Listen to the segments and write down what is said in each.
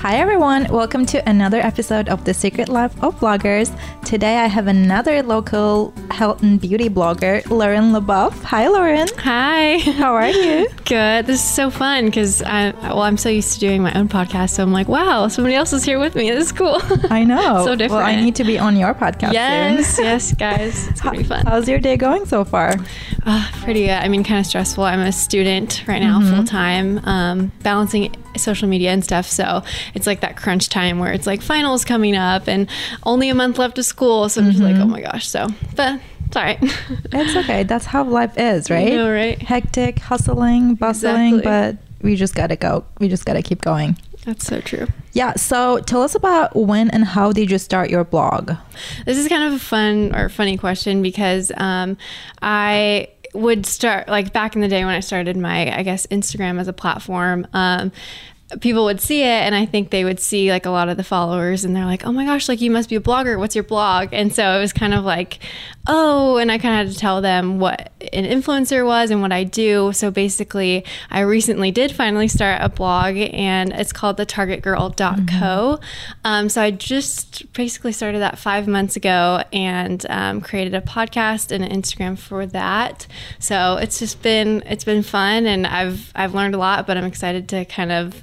Hi everyone, welcome to another episode of The Secret Life of Bloggers. Today I have another local health and beauty blogger, Lauren Lebouef. Hi Lauren. Hi. How are you? Good. This is so fun because I well, I'm so used to doing my own podcast, so I'm like, wow, somebody else is here with me. This is cool. I know. So different. Well, I need to be on your podcast yes, yes, guys. It's gonna be fun. How's your day going so far? Uh, pretty good. I mean, kind of stressful. I'm a student right now, Mm-hmm. full time, um, balancing social media and stuff. So it's like that crunch time where it's like finals coming up and only a month left of school. So I'm just like, Mm-hmm. oh my gosh. So, but it's all right. It's okay. That's how life is, right? You know, right? Hectic, hustling, bustling, Exactly. but we just gotta go. We just gotta keep going. That's so true. Yeah. So tell us about when and how did you start your blog? This is kind of a fun or funny question because um, I would start like back in the day when I started my, I guess, Instagram as a platform. Um, people would see it and i think they would see like a lot of the followers and they're like oh my gosh like you must be a blogger. What's your blog? And so it was kind of like oh and i kind of had to tell them what an influencer was and what i do. So basically i recently did finally start a blog and it's called the targetgirl.co um, so i just basically started that five months ago and um, created a podcast and an instagram for that. So it's just been it's been fun and i've i've learned a lot but i'm excited to kind of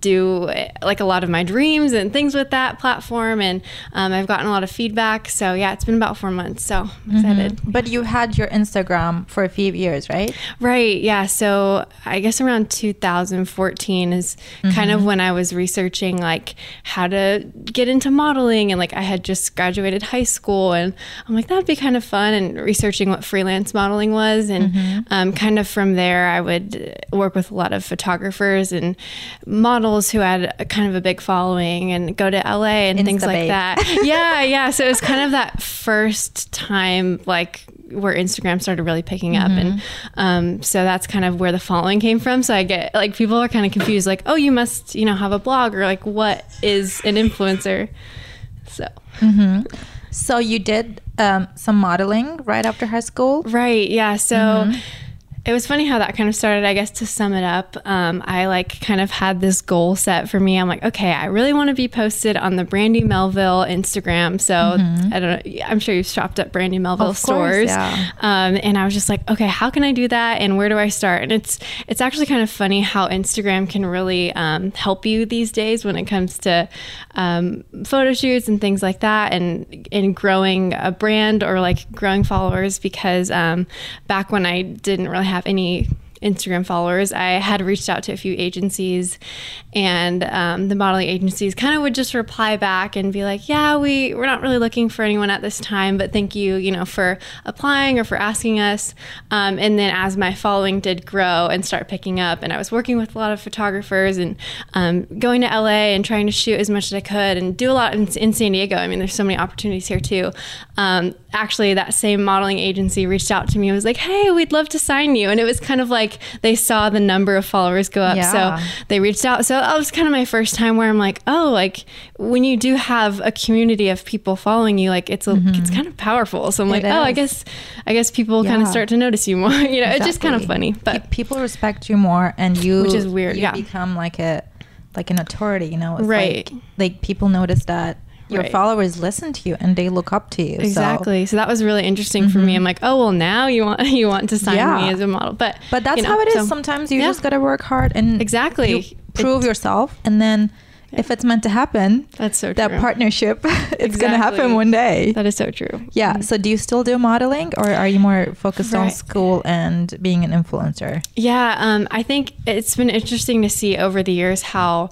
do like a lot of my dreams and things with that platform and um, i've gotten a lot of feedback so yeah it's been about four months so I'm excited But you had your Instagram for a few years, right? Right. Yeah. So I guess around 2014 is kind of when I was researching like how to get into modeling and like I had just graduated high school and I'm like that'd be kind of fun and researching what freelance modeling was and um, kind of from there I would work with a lot of photographers and models who had a, kind of a big following and go to LA and things like babe. that. yeah. Yeah. So it was kind of that first time like where Instagram started really picking up. And um, so that's kind of where the following came from. So I get like people are kind of confused, like, oh, you must, you know, have a blog or like what is an influencer? So, So you did um, some modeling right after high school. right. Yeah. So. It was funny how that kind of started. I guess to sum it up, um, I like kind of had this goal set for me. I'm like, okay, I really want to be posted on the Brandy Melville Instagram. So I don't know. I'm sure you've shopped at Brandy Melville Of course, stores. yeah. Um, and I was just like, okay, how can I do that? And where do I start? And it's it's actually kind of funny how Instagram can really um, help you these days when it comes to um, photo shoots and things like that, and in growing a brand or like growing followers. Because um, back when I didn't really have any Instagram followers, I had reached out to a few agencies, and um, the modeling agencies kind of would just reply back and be like, "Yeah, we we're not really looking for anyone at this time, but thank you, you know, for applying or for asking us." Um, and then as my following did grow and start picking up, and I was working with a lot of photographers and um, going to LA and trying to shoot as much as I could and do a lot in, in San Diego. I mean, there's so many opportunities here too. Um, actually, that same modeling agency reached out to me and was like, "Hey, we'd love to sign you," and it was kind of like they saw the number of followers go up, Yeah. so they reached out. So that was kind of my first time where I'm like, oh, like when you do have a community of people following you, like it's a, it's kind of powerful. So I'm like, Mm-hmm. Oh, I guess, I guess people kind of start to notice you more. you know, it's just kind of funny, but people respect you more, and you Which is weird, You yeah. become like a like an authority. You know, it's Right. Like, like people notice that your Right. followers listen to you and they look up to you. Exactly. So, that was really interesting for me. I'm like, oh well, now you want you want to sign Mm-hmm. Yeah. me as a model, but But that's you know, how it is. so- Sometimes you yeah. just gotta work hard and Exactly. you prove yourself, and then if it's meant to happen, That's so that partnership, it's gonna happen one day. That is so true. yeah. So do you still do modeling, or are you more focused on school and being an influencer? Yeah, um, I think it's been interesting to see over the years how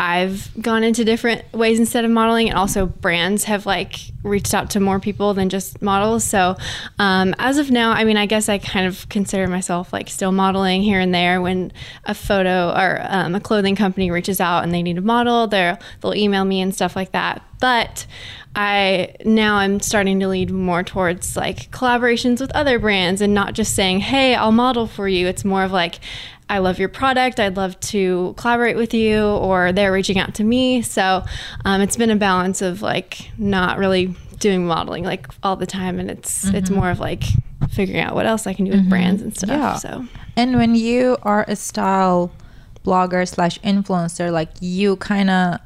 I've gone into different ways instead of modeling, and also brands have like reached out to more people than just models. So, um, as of now, I mean, I guess I kind of consider myself like still modeling here and there. When a photo or um, a clothing company reaches out and they need a model, they'll they'll email me and stuff like that. But I now I'm starting to lead more towards like collaborations with other brands and not just saying, "Hey, I'll model for you." It's more of like I love your product. I'd love to collaborate with you, or they're reaching out to me. So um, it's been a balance of like not really doing modeling like all the time, and it's it's more of like figuring out what else I can do with brands and stuff. Yeah. So And when you are a style blogger slash influencer, like you kind of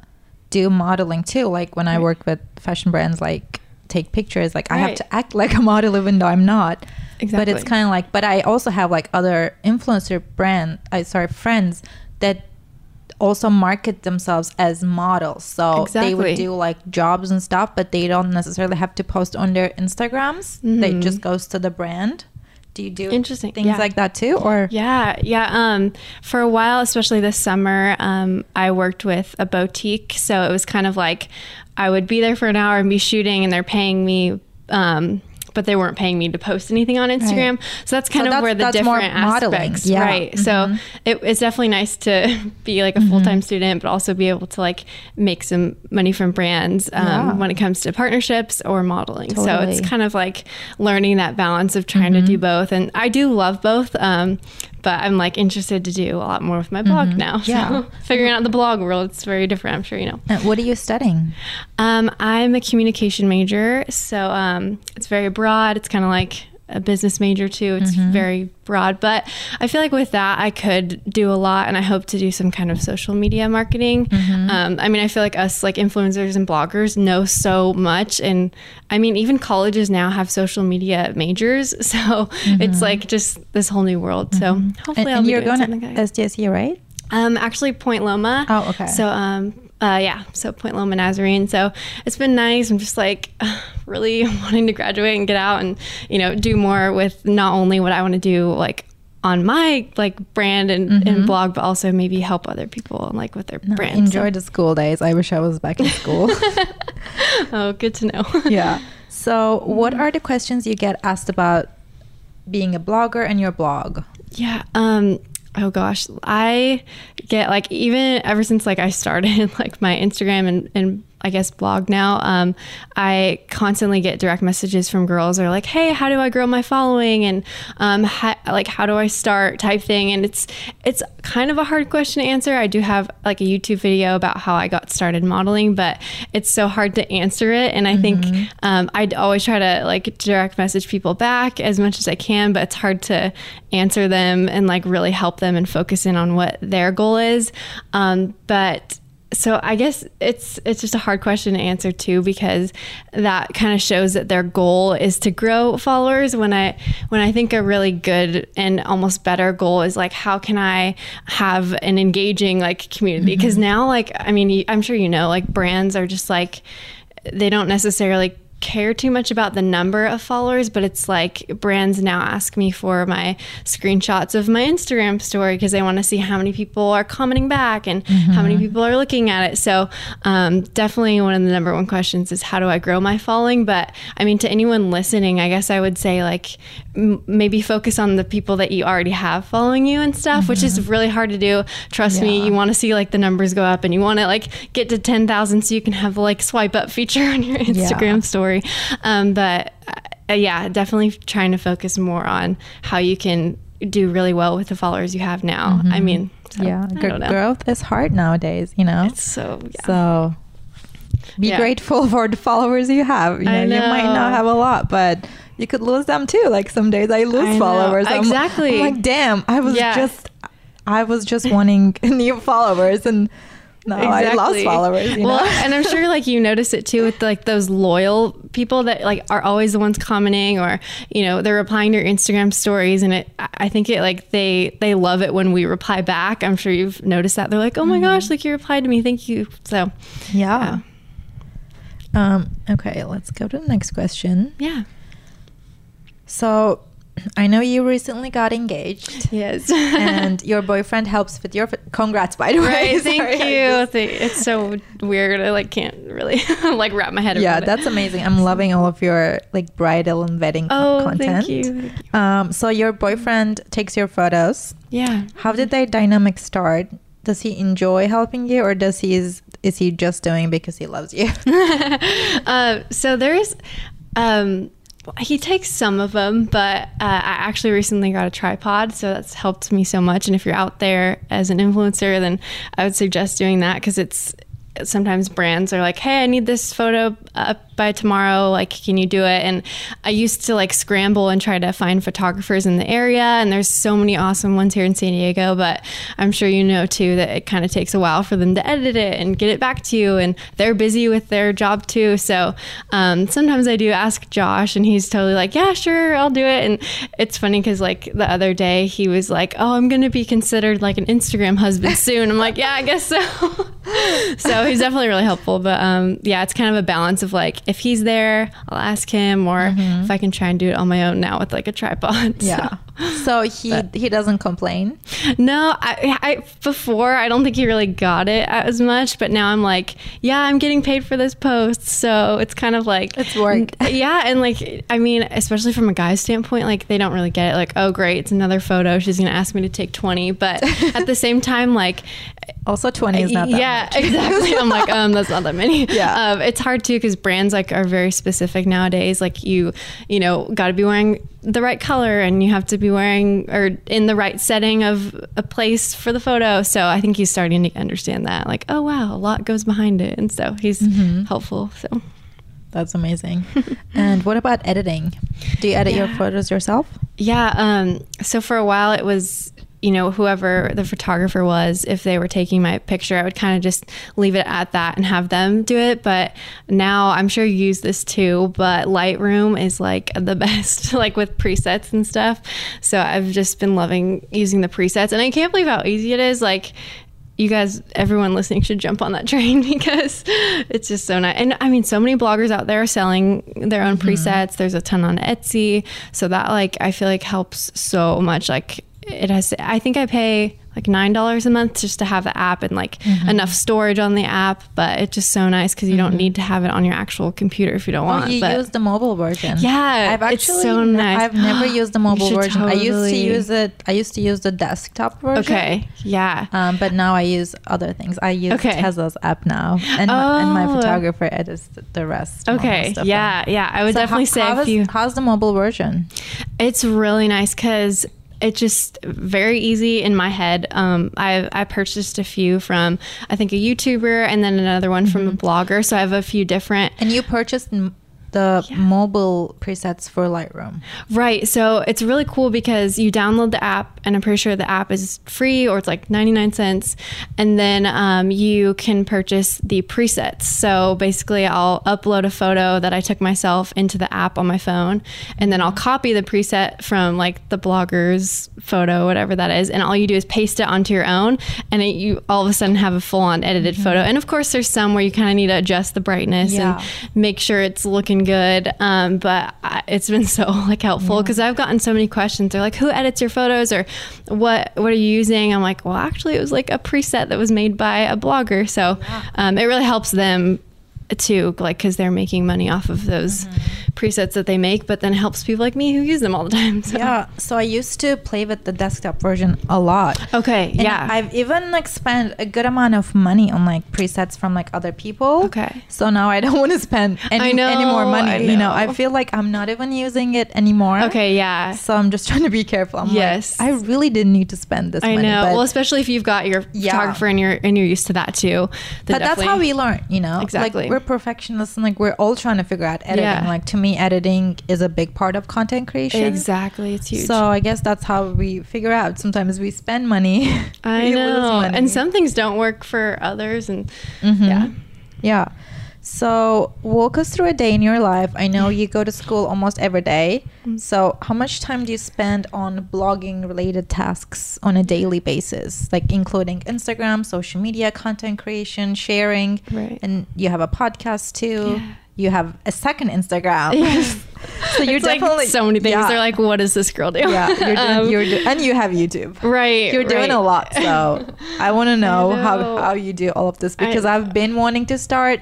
do modeling too. Like when I work with fashion brands, like take pictures, like I have to act like a model even though I'm not. Exactly. But it's kind of like, but I also have like other influencer brand, I sorry, friends that also market themselves as models. So they would do like jobs and stuff, but they don't necessarily have to post on their Instagrams. They Mhm. just goes to the brand. Do you do Interesting. things Yeah. like that too, or Yeah, yeah. Um, for a while, especially this summer, um, I worked with a boutique, so it was kind of like I would be there for an hour and be shooting, and they're paying me. Um, but they weren't paying me to post anything on Instagram, so that's kind So of that's- where the different aspects, Yeah. right? So Mhm. it, it's definitely nice to be like a full time student, but also be able to like make some money from brands um, Yeah. when it comes to partnerships or modeling. So it's kind of like learning that balance of trying to do both, and I do love both. Um, but I'm like interested to do a lot more with my blog now. So Yeah. figuring out the blog world, it's very different. I'm sure you know. Uh, what are you studying? Um, I'm a communication major, so um, it's very broad. It's kind of like a business major too. It's very broad, but I feel like with that I could do a lot, and I hope to do some kind of social media marketing. Um, I mean, I feel like us like influencers and bloggers know so much, and I mean, even colleges now have social media majors, so it's like just this whole new world. So hopefully, And, I'll and be you're doing going to like. SDSU, right? Um, actually, Point Loma. Oh, okay. So, um, uh, yeah, so Point Loma Nazarene. So it's been nice. I'm just like really wanting to graduate and get out and you know do more with not only what I want to do like on my like brand and, Mm-hmm. and blog, but also maybe help other people like with their No, brand. enjoy the school days. I wish I was back in school. oh, good to know. yeah. So, what are the questions you get asked about being a blogger and your blog? Yeah. Um oh gosh. I get like even ever since like I started like my Instagram and, and I guess blog now, um, I constantly get direct messages from girls that are like, "Hey, how do I grow my following?" and um, ha- like, "How do I start?" type thing. And it's it's kind of a hard question to answer. I do have like a YouTube video about how I got started modeling, but it's so hard to answer it. And I think um, I'd always try to like direct message people back as much as I can, but it's hard to answer them and like really help them and focus in on what their goal is. Um, but so I guess it's it's just a hard question to answer too because that kind of shows that their goal is to grow followers. When I when I think a really good and almost better goal is like how can I have an engaging like community? Mm-hmm. Because now like I mean I'm sure you know like brands are just like they don't necessarily care too much about the number of followers, but it's like brands now ask me for my screenshots of my Instagram story because they want to see how many people are commenting back and how many people are looking at it. So, um, definitely one of the number one questions is how do I grow my following? But I mean, to anyone listening, I guess I would say like m- maybe focus on the people that you already have following you and stuff, which is really hard to do. Trust me, you want to see like the numbers go up and you want to like get to 10,000 so you can have like swipe up feature on your Instagram story. Um, but uh, yeah, definitely trying to focus more on how you can do really well with the followers you have now. I mean, so, yeah, I gr- don't know. growth is hard nowadays, you know? It's so, yeah. So be Yeah. grateful for the followers you have. You know, I you might not have a lot, but you could lose them too. Like some days I lose I followers. I'm- Exactly. I'm, like, damn, I was Yeah. just I was just wanting new followers and now I lost followers. You well, know? and I'm sure like you notice it too with like those loyal people that like are always the ones commenting or you know they're replying to your Instagram stories, and it I think it like they they love it when we reply back. I'm sure you've noticed that they're like, oh my Mm-hmm. gosh, like you replied to me, thank you. So yeah. Um, okay, let's go to the next question. yeah, So I know you recently got engaged. yes, and your boyfriend helps with your congrats by the way Right, thank Sorry, you. just- It's so weird. I like can't really like wrap my head yeah around it. that's amazing i'm loving all of your like bridal and wedding Oh, content thank you. um so your boyfriend takes your photos Yeah. how did that dynamic start does he enjoy helping you or does he is is he just doing because he loves you uh, so there's um he takes some of them but uh, i actually recently got a tripod so that's helped me so much. And if you're out there as an influencer then i would suggest doing that because it's sometimes brands are like hey i need this photo up by tomorrow. Like, can you do it? And I used to like scramble and try to find photographers in the area. And there's so many awesome ones here in San Diego, but I'm sure you know too that it kind of takes a while for them to edit it and get it back to you. And they're busy with their job too. So um, sometimes I do ask Josh, and he's totally like, yeah, sure, I'll do it. And it's funny because like the other day he was like, oh, I'm going to be considered like an Instagram husband soon. I'm like, yeah, I guess so. so he's definitely really helpful. But um, yeah, it's kind of a balance of like, if he's there, I'll ask him, or mm-hmm. if I can try and do it on my own now with like a tripod. Yeah. So he he doesn't complain. No, I, I before I don't think he really got it as much, but now I'm like, yeah, I'm getting paid for this post, so it's kind of like It's work. Yeah, and like I mean, especially from a guy's standpoint, like they don't really get it. Like, oh great, it's another photo. She's gonna ask me to take twenty, but at the same time, like Also, twenty is not that yeah, much. exactly. I'm like, um, that's not that many. Yeah. um, it's hard too because brands like are very specific nowadays. Like you, you know, got to be wearing the right color and you have to be wearing or in the right setting of a place for the photo. So I think he's starting to understand that. Like, oh wow, a lot goes behind it, and so he's Mm-hmm. helpful. So That's amazing. and what about editing? Do you edit your photos yourself? Yeah. Um, so for a while, it was, you know, whoever the photographer was, if they were taking my picture, I would kind of just leave it at that and have them do it. But now I'm sure you use this too, but Lightroom is like the best, like with presets and stuff. So I've just been loving using the presets. And I can't believe how easy it is. Like, you guys, everyone listening should jump on that train because it's just so nice. And I mean, so many bloggers out there are selling their own mm-hmm. presets. There's a ton on Etsy. So that, like, I feel like helps so much. Like, it has, I think I pay like $9 a month just to have the app and like enough storage on the app. But it's just so nice because you don't need to have it on your actual computer if you don't Oh, want. you but use the mobile version. Yeah, I've it's actually so nice. I've never used the mobile version. I used to use it. I used to use the desktop version. okay. Yeah. Um, but now I use other things. I use Okay. Tezza's app now, and my, and my Oh. photographer edits the rest. Okay. Yeah. Yeah. I would So definitely how- say how if you. how's the mobile version? It's really nice because it's just very easy in my head. Um, I I purchased a few from I think a YouTuber and then another one from a blogger. So I have a few different. And you purchased the mobile presets for Lightroom. Right. So it's really cool because you download the app, and I'm pretty sure the app is free or it's like 99 cents. And then um, you can purchase the presets. So basically, I'll upload a photo that I took myself into the app on my phone, and then I'll copy the preset from like the blogger's photo, whatever that is. And all you do is paste it onto your own, and it, you all of a sudden have a full on edited photo. And of course, there's some where you kind of need to adjust the brightness Yeah. and make sure it's looking good. Um, but I, it's been so like helpful because I've gotten so many questions. They're like, "Who edits your photos?" or "What what are you using?" I'm like, "Well, actually, it was like a preset that was made by a blogger." So um, it really helps them too, like because they're making money off of those mm-hmm. presets that they make, but then helps people like me who use them all the time. So. Yeah. So I used to play with the desktop version a lot. Okay. And yeah. I've even like spent a good amount of money on like presets from like other people. Okay. So now I don't want to spend any, know, any more money. I You know, I feel like I'm not even using it anymore. okay. Yeah. So I'm just trying to be careful. I'm Yes. like, I really didn't need to spend this I money. know. Well, especially if you've got your Yeah. photographer and you're and you're used to that too. but that's how we learn, you know? Exactly. Like we're perfectionists and like we're all trying to figure out editing. Yeah. Like to me, editing is a big part of content creation. Exactly. It's huge. So I guess that's how we figure out. Sometimes we spend money. I know. money. And some things don't work for others. And Mhm. yeah. Yeah. So walk us through a day in your life. I know you go to school almost every day. Mm. So how much time do you spend on blogging related tasks on a daily basis? Like including Instagram, social media, content creation, sharing. Right. And you have a podcast too. Yeah. You have a second Instagram. Yes. so you're It's like definitely so many things. Yeah. They're like, what does this girl do? yeah, you're doing, Um, you're do- and you have YouTube. right. You're doing right. a lot, so I want to know, how, know. how you do all of this because I've been wanting to start.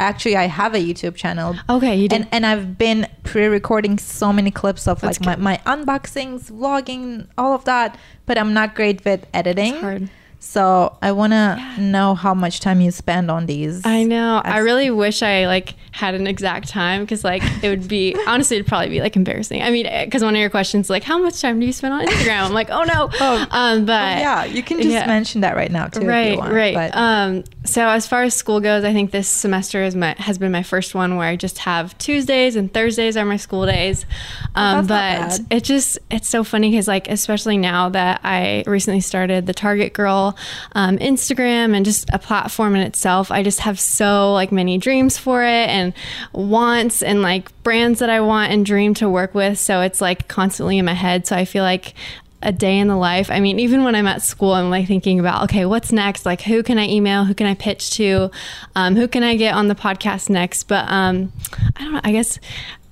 Actually, I have a YouTube channel. Okay, you do. And, and I've been pre-recording so many clips of That's like my, my unboxings, vlogging, all of that. But I'm not great with editing. So I want to know how much time you spend on these. I know. I really wish I like had an exact time because like it would be honestly it'd probably be like embarrassing. I mean, because one of your questions is like, how much time do you spend on Instagram? I'm like, oh no. Oh. um, but Oh, yeah, you can just yeah. mention that right now too. right want, right But um so as far as school goes i think this semester is my has been my first one where i just have tuesdays and thursdays are my school days um Oh, that's not but it just it's so funny because like especially now that i recently started the target girl um, instagram and just a platform in itself i just have so like many dreams for it and wants and like brands that i want and dream to work with so it's like constantly in my head so i feel like a day in the life. I mean, even when I'm at school, I'm like thinking about, okay, what's next? Like, who can I email? Who can I pitch to? Um, who can I get on the podcast next? But um, I don't know. I guess,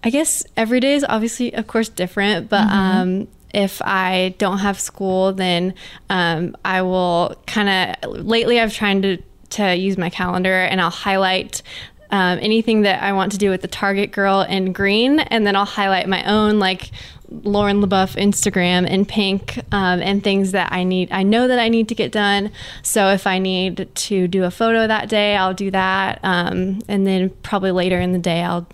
I guess every day is obviously, of course, different. But um, if I don't have school, then um, I will kind of. Lately, I've tried to to use my calendar, and I'll highlight um, anything that I want to do with the Target girl in green, and then I'll highlight my own like Lauren Lebouef Instagram in pink, um, and things that I need. I know that I need to get done. So if I need to do a photo that day, I'll do that, um, and then probably later in the day, I'll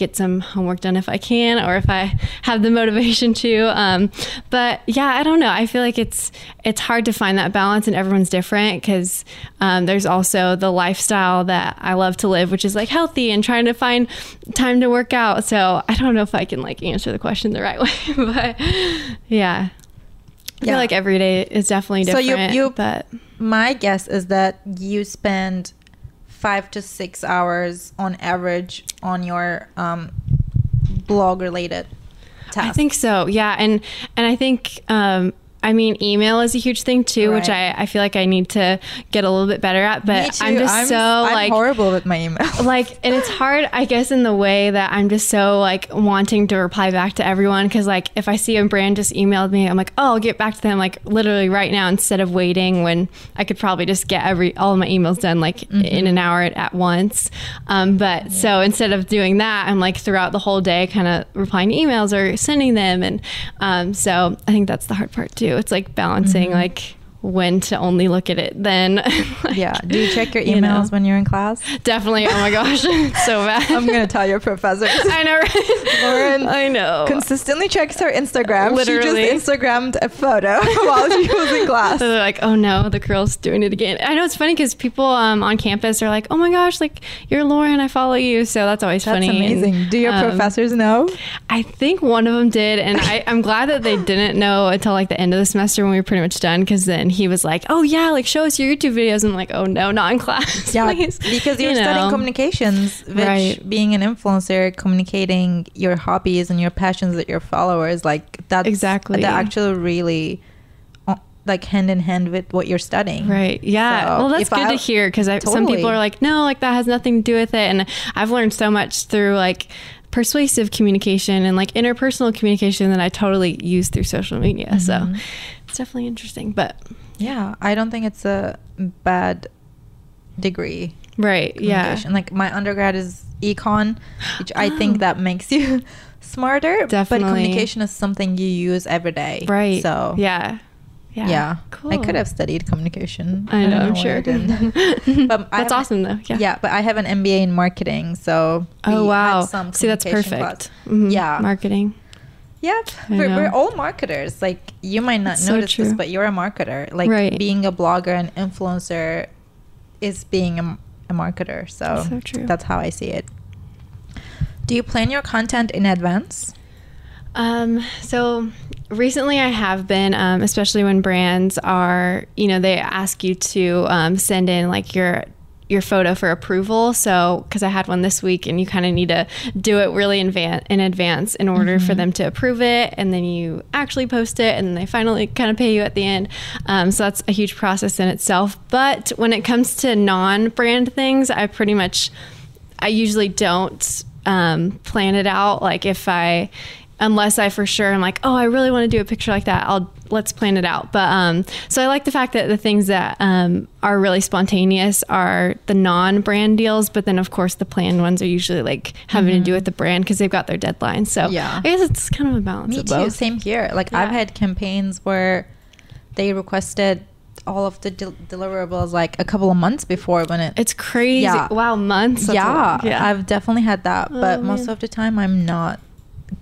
get some homework done if I can or if I have the motivation to. Um, but yeah, I don't know. I feel like it's it's hard to find that balance, and everyone's different because um, there's also the lifestyle that I love to live, which is like healthy and trying to find time to work out. So I don't know if I can like answer the question the right way, but yeah. I Yeah. feel like every day is definitely different. So you- you- but my guess is that you spend five to six hours on average on your um, blog related tasks. I think so. Yeah, and and I think um, I mean email is a huge thing too, which I, I feel like I need to get a little bit better at. But. I'm just so I'm like horrible with my email. like and it's hard i guess in the way that i'm just so like wanting to reply back to everyone because like if i see a brand just emailed me i'm like oh i'll get back to them like literally right now instead of waiting when i could probably just get every all of my emails done like in an hour at, at once um, but so instead of doing that i'm like throughout the whole day kind of replying to emails or sending them and um, so i think that's the hard part too it's like balancing mm-hmm. like when to only look at it then Like, yeah. Do you check your you emails know. when you're in class? Definitely. Oh my gosh, so bad. I'm gonna tell your professors. I know. Right? Lauren I know. Consistently checks her Instagram. Literally. She just Instagrammed a photo while she was in class. So they're like, oh no, the girl's doing it again. I know it's funny because people um, on campus are like, oh my gosh, like you're Lauren, I follow you. So that's always funny. That's funny. amazing. And, Do your um, professors know? I think one of them did, and I, I'm glad that they didn't know until like the end of the semester when we were pretty much done. Because then he was like, "Oh yeah, like show us your YouTube videos." And I'm like, "Oh no, not in class." Yeah, please." because you're You studying know. communications, which Right. being an influencer, communicating your hobbies and your passions with your followers, like that's Exactly. that actually really uh, like hand in hand with what you're studying. Right. Yeah. So well, that's good I- to hear because some people are like, no, like that has nothing to do with it. And I've learned so much through like persuasive communication and like interpersonal communication that I totally use through social media. So Mhm. It's definitely interesting. But Yeah, I don't think it's a bad degree. right. Yeah. Like my undergrad is econ, which I think that makes you smarter. Definitely. But communication is something you use every day. Right. So yeah. yeah, Yeah. I could have studied communication. I know, don't I'm sure. I didn't. But That's awesome though. Yeah. Yeah. but I have an MBA in marketing, so Oh wow. See, that's perfect. Mhm. Yeah. Marketing. Yep, we're, we're all marketers. Like you might not That's so notice this, but you're a marketer. Like Right. being a blogger and influencer is being a, a marketer. So That's so true. that's how I see it. Do you plan your content in advance? Um, so recently I have been, um, especially when brands are, you know, they ask you to um, send in like your your photo for approval. So, because I had one this week, and you kind of need to do it really in, van- in advance in order for them to approve it, and then you actually post it, and then they finally kind of pay you at the end. Um, so that's a huge process in itself. But when it comes to non-brand things, I pretty much I usually don't um, plan it out. Like if I, unless I for sure am like, oh, I really want to do a picture like that, I'll let's plan it out. But um, so I like the fact that the things that um, are really spontaneous are the non-brand deals, but then of course the planned ones are usually like having to do with the brand because they've got their deadlines. So Yeah. I guess it's kind of a balance Me of too. both. Same here. Like I've had campaigns where they requested all of the del- deliverables like a couple of months before when it. It's crazy. Yeah. Wow, months. Yeah, yeah. I've definitely had that, but Oh, most man. of the time I'm not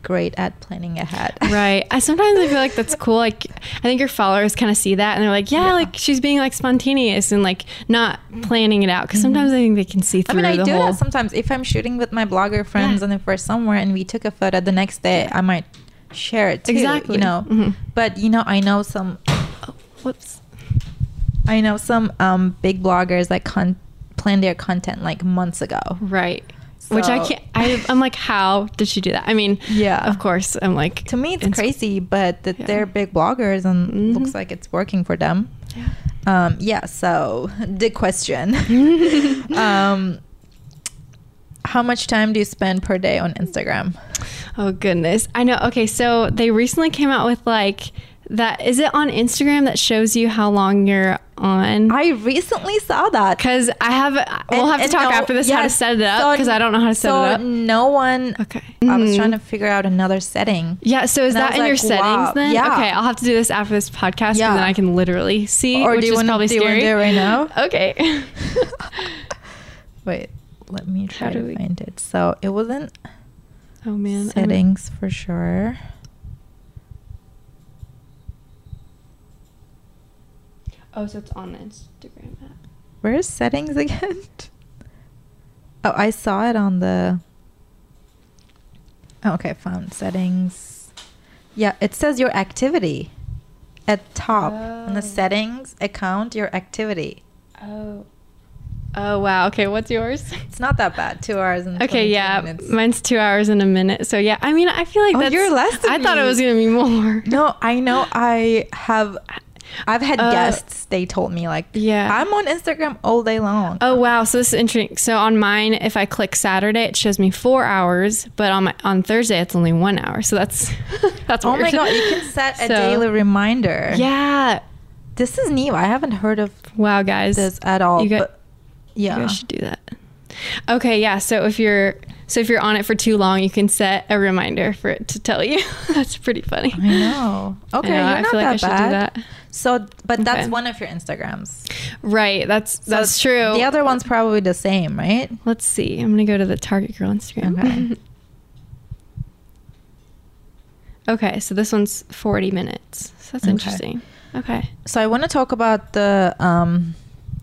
great at planning ahead. right. I sometimes I feel like that's cool. Like I think your followers kind of see that and they're like, yeah, Yeah. like she's being like spontaneous and like not planning it out. Because sometimes I think they can see I through mean, I do whole. that sometimes. If I'm shooting with my blogger friends Yeah. and if we're somewhere and we took a photo, the next day I might share it too. Exactly. You know, Mhm. but you know, I know some. Oh, whoops. I know some um, big bloggers that con- plan their content like months ago. Right. Which I can't. I, I'm like, how did she do that? I mean, Yeah. Of course, I'm like. To me, it's crazy, but that Yeah. they're big bloggers and Mhm. looks like it's working for them. Yeah. Um, yeah. So the question: um, How much time do you spend per day on Instagram? Oh goodness. I know. Okay, so they recently came out with like that is it on Instagram that shows you how long you're on? I recently saw that. Cuz I have we'll And- have to talk no- after this how to set it up so- because I don't know how to set so it up. No one. Okay. I was Mhm. trying to figure out another setting. Yeah, so is and that in your settings wow. then? Yeah. Okay, I'll have to do this after this podcast because Yeah. then I can literally see, Or which do you wanna- probably do do it right now? Okay. Wait, let me try to we- find it. So it wasn't oh man. I'm- settings for sure. Oh, so it's on the Instagram app. Where is settings again? oh, I saw it on the. Oh, okay, found settings. Yeah, it says your activity at top on the Oh. settings account. Your activity. Oh. Oh wow. Okay, what's yours? It's not that bad. Two hours and. Okay, yeah, minutes. mine's two hours and a minute. So yeah, I mean, I feel like Oh, that's. you're less than I thought it was gonna be more. No, I know. I have. I've had Uh, guests. They told me like, Yeah. I'm on Instagram all day long. Oh wow, so this is interesting. So on mine, if I click Saturday, it shows me four hours, but on my on Thursday, it's only one hour. So that's that's Oh weird. my god! You can set a So- daily reminder. Yeah. This is new. I haven't heard of Wow, guys. this at all. You but yeah. You guys should do that. Okay, yeah. So if you're so if you're on it for too long, you can set a reminder for it to tell you. that's pretty funny. I know. Okay, I, know, I not feel like I should do that. So, but that's Okay. one of your Instagrams. Right. That's So that's true. The other one's probably the same, right? Let's see. I'm gonna go to the Target Girl Instagram. Okay. okay, so this one's 40 minutes. So that's Okay. interesting. Okay. So I want to talk about the um,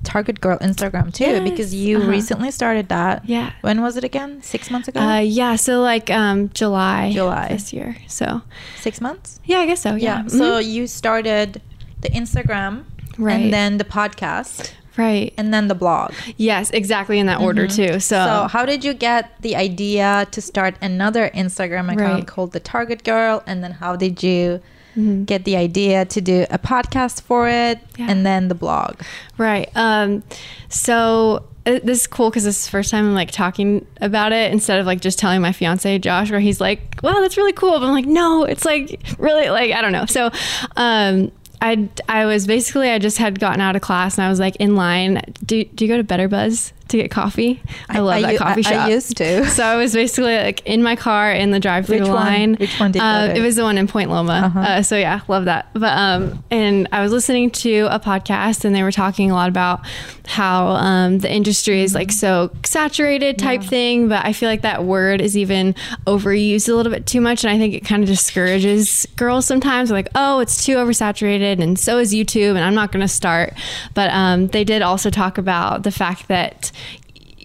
Target Girl Instagram too, Yes. because you Uh-huh. recently started that. Yeah. When was it again? Six months ago. Uh, yeah. So like um, July. July. this year. So Six months. yeah, I guess so. Yeah. Yeah. So Mhm. you started the Instagram, Right. and then the podcast, right. and then the blog. yes, exactly in that order Mhm. too. So, So how did you get the idea to start another Instagram account Right. called the Target Girl, and then how did you Mhm. get the idea to do a podcast for it, Yeah. and then the blog? Right. Um, so uh, this is cool because this is the first time I'm like talking about it instead of like just telling my fiance Josh, where he's like, "Wow, that's really cool," but I'm like, "No, it's like really like I don't know." So, um, I I was basically I just had gotten out of class and I was like in line. Do do you go to Better Buzz to get coffee? I, love that u- coffee I- shop. I used to. So I was basically like in my car in the drive-through Which one? line. Which one did you uh. It was the one in Point Loma. Uh-huh. Uh, so yeah, love that. But um, and I was listening to a podcast and they were talking a lot about how um the industry is like so saturated type Yeah. thing. But I feel like that word is even overused a little bit too much, and I think it kind of discourages girls sometimes. Like, oh, it's too oversaturated, and so is YouTube, and I'm not going to start. But um, they did also talk about the fact that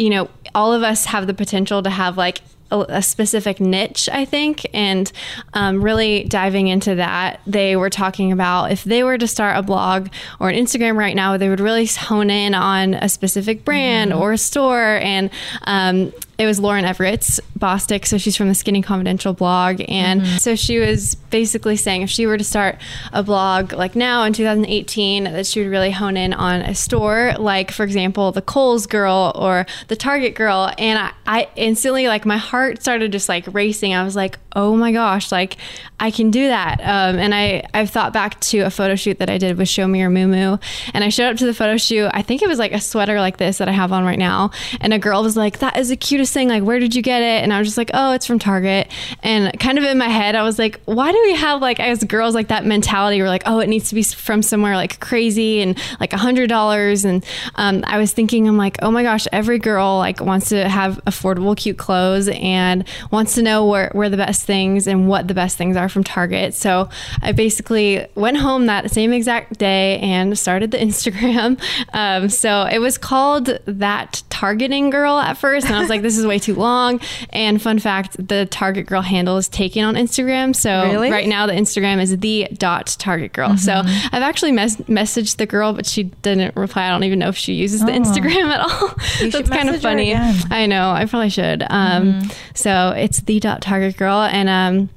you know, all of us have the potential to have like a, a specific niche, I think. And um, really diving into that, they were talking about if they were to start a blog or an Instagram right now, they would really hone in on a specific brand or a store. And um, it was Lauryn Evarts Bosstick. So she's from the Skinny Confidential blog. And mm-hmm. so she was basically saying if she were to start a blog like now in 2018, that she would really hone in on a store, like, for example, the Kohl's girl or the Target girl. And I, I instantly, like, my heart started just like racing. I was like, oh my gosh, like I can do that. Um, and I, I've thought back to a photo shoot that I did with Show Me Your Moo And I showed up to the photo shoot. I think it was like a sweater like this that I have on right now. And a girl was like, that is the cutest thing. Like, where did you get it? And I was just like, oh, it's from Target. And kind of in my head, I was like, why do we have like as girls like that mentality? We're like, oh, it needs to be from somewhere like crazy and like a hundred dollars. And um, I was thinking, I'm like, oh my gosh, every girl like wants to have affordable, cute clothes and wants to know where, where the best things and what the best things are from Target. So I basically went home that same exact day and started the Instagram. Um, so it was called that Targeting Girl at first. And I was like, this is way too long. And fun fact, the Target Girl handle is taken on Instagram. So really? right now the Instagram is the dot Target Girl. Mm-hmm. So I've actually mes- messaged the girl, but she didn't reply. I don't even know if she uses the oh. Instagram at all. That's kind of funny. I know. I probably should. Um, mm-hmm. So it's the dot Target Girl. And um,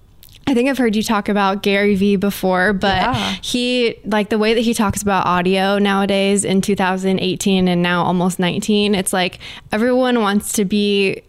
I think I've heard you talk about Gary Vee before, but yeah. he like the way that he talks about audio nowadays in 2018 and now almost 19, it's like everyone wants to be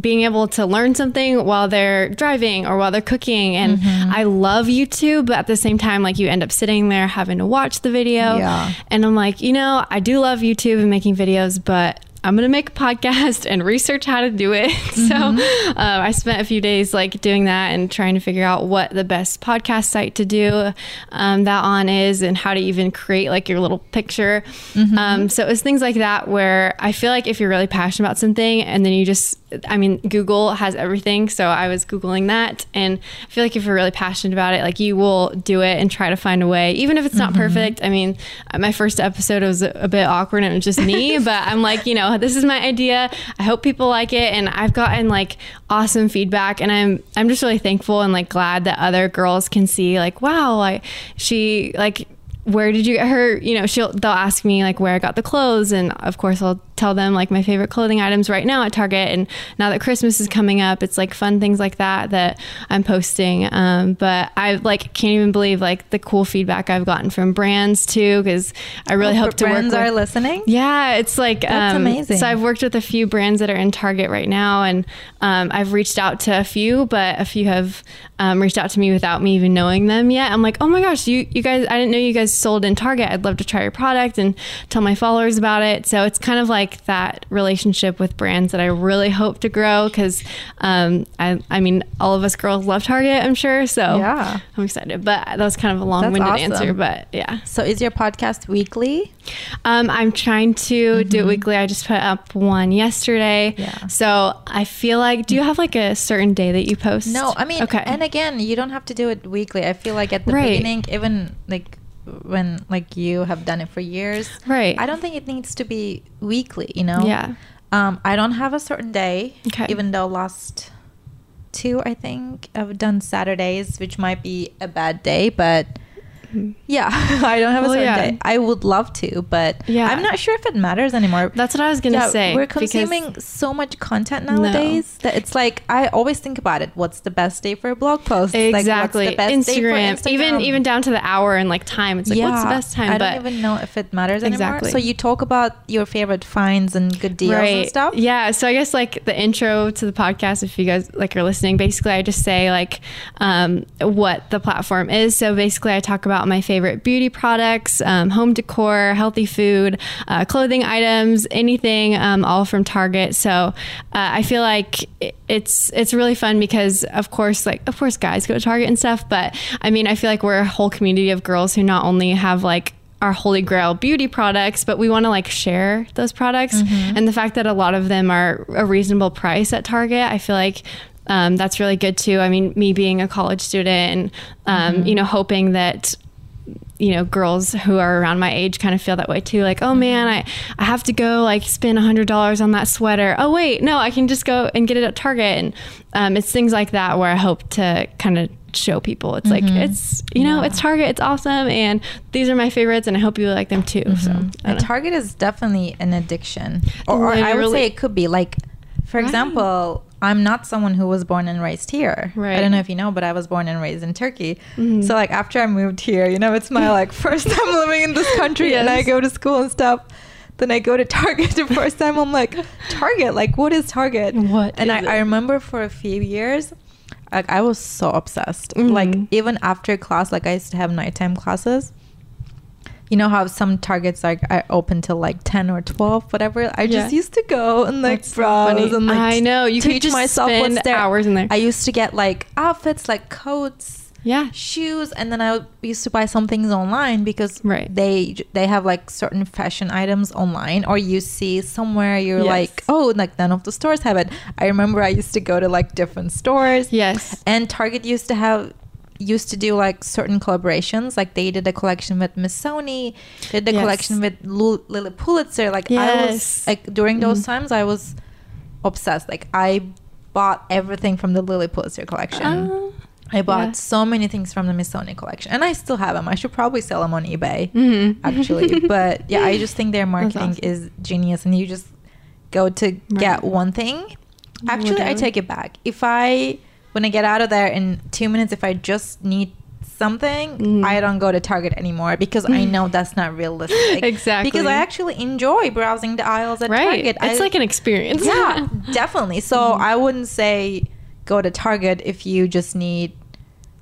being able to learn something while they're driving or while they're cooking and mm-hmm. I love YouTube but at the same time like you end up sitting there having to watch the video yeah. and I'm like you know I do love YouTube and making videos but I'm going to make a podcast and research how to do it. Mm-hmm. So uh, I spent a few days like doing that and trying to figure out what the best podcast site to do um, that on is and how to even create like your little picture. Mm-hmm. Um, so it was things like that where I feel like if you're really passionate about something and then you just I mean, Google has everything. So I was Googling that. And I feel like if you're really passionate about it, like you will do it and try to find a way, even if it's not mm-hmm. perfect. I mean, my first episode was a, bit awkward and it was just me, but I'm like, you know, this is my idea. I hope people like it. And I've gotten like awesome feedback. And I'm, I'm just really thankful and like glad that other girls can see, like, wow, like she, like, where did you get her you know she'll they'll ask me like where i got the clothes and of course i'll tell them like my favorite clothing items right now at target and now that christmas is coming up it's like fun things like that that i'm posting um, but i like can't even believe like the cool feedback i've gotten from brands too because i really oh, hope to brands work Brands are listening yeah it's like that's um, amazing so i've worked with a few brands that are in target right now and um, i've reached out to a few but a few have um, reached out to me without me even knowing them yet i'm like oh my gosh you you guys i didn't know you guys sold in Target. I'd love to try your product and tell my followers about it. So it's kind of like that relationship with brands that I really hope to grow because um, I, I mean, all of us girls love Target, I'm sure. So yeah, I'm excited. But that was kind of a long winded awesome. answer. But yeah. So is your podcast weekly? Um, I'm trying to mm-hmm. do it weekly. I just put up one yesterday. Yeah. So I feel like, do you have like a certain day that you post? No, I mean, okay. And again, you don't have to do it weekly. I feel like at the right. beginning, even like when like you have done it for years right. I don't think it needs to be weekly you know? Yeah. Um i don't have a certain day okay. even though last two i think i've done saturdays which might be a bad day but yeah, I don't have well, a certain yeah. day. I would love to, but yeah. I'm not sure if it matters anymore. That's what I was gonna yeah, say. We're consuming so much content nowadays no. that it's like I always think about it. What's the best day for a blog post? Exactly. Like, Instagram. Instagram. even even down to the hour and like time. It's like yeah, what's the best time? I don't even know if it matters exactly. anymore. So you talk about your favorite finds and good deals right. and stuff. Yeah. So I guess like the intro to the podcast, if you guys like are listening, basically I just say like um, what the platform is. So basically I talk about my favorite beauty products, um, home decor, healthy food, uh, clothing items, anything, um, all from Target. So uh, I feel like it's it's really fun because of course, like of course, guys go to Target and stuff, but I mean, I feel like we're a whole community of girls who not only have like our holy grail beauty products, but we want to like share those products. Mm-hmm. And the fact that a lot of them are a reasonable price at Target, I feel like um, that's really good too. I mean, me being a college student and, um, mm-hmm. you know, hoping that you know girls who are around my age kind of feel that way too. Like oh man i i have to go like spend a hundred dollars on that sweater. Oh wait no i can just go and get it at target. And um, it's things like that where i hope to kind of show people. It's mm-hmm. like it's you know yeah. it's target it's awesome and these are my favorites and i hope you like them too mm-hmm. so target is definitely an addiction. Or, or i would say it could be. Like for example I'm not someone who was born and raised here. Right. I don't know if you know, but I was born and raised in Turkey. Mm-hmm. So like after I moved here, you know, it's my like first time living in this country yes. and I go to school and stuff. Then I go to Target the first time. I'm like, Target, like what is Target? What? And I, I remember for a few years, like I was so obsessed. Mm-hmm. Like even after class, like I used to have nighttime classes. You know how some targets like are open till like ten or twelve, whatever. I just used to go and like That's browse so and like I know you teach myself what's there. hours in there. I used to get like outfits, like coats, yeah shoes and then i used to buy some things online because right. they they have like certain fashion items online or you see somewhere you're yes. like oh like none of the stores have it i remember i used to go to like different stores yes and target used to have used to do like certain collaborations like they did a collection with missoni did the yes. collection with L- lilly pulitzer like yes. i was like during those mm times i was obsessed like i bought everything from the Lilly pulitzer collection uh I bought yeah. so many things from the Missoni collection, and I still have them. I should probably sell them on eBay, mm-hmm. actually. but yeah, I just think their marketing awesome. is genius, and you just go to right. get one thing. Actually, I take it back. If I when I get out of there in two minutes, if I just need something, mm. I don't go to Target anymore because I know that's not realistic. exactly. Because I actually enjoy browsing the aisles at right. Target. It's I, like an experience. Yeah, definitely. So mm. I wouldn't say go to Target if you just need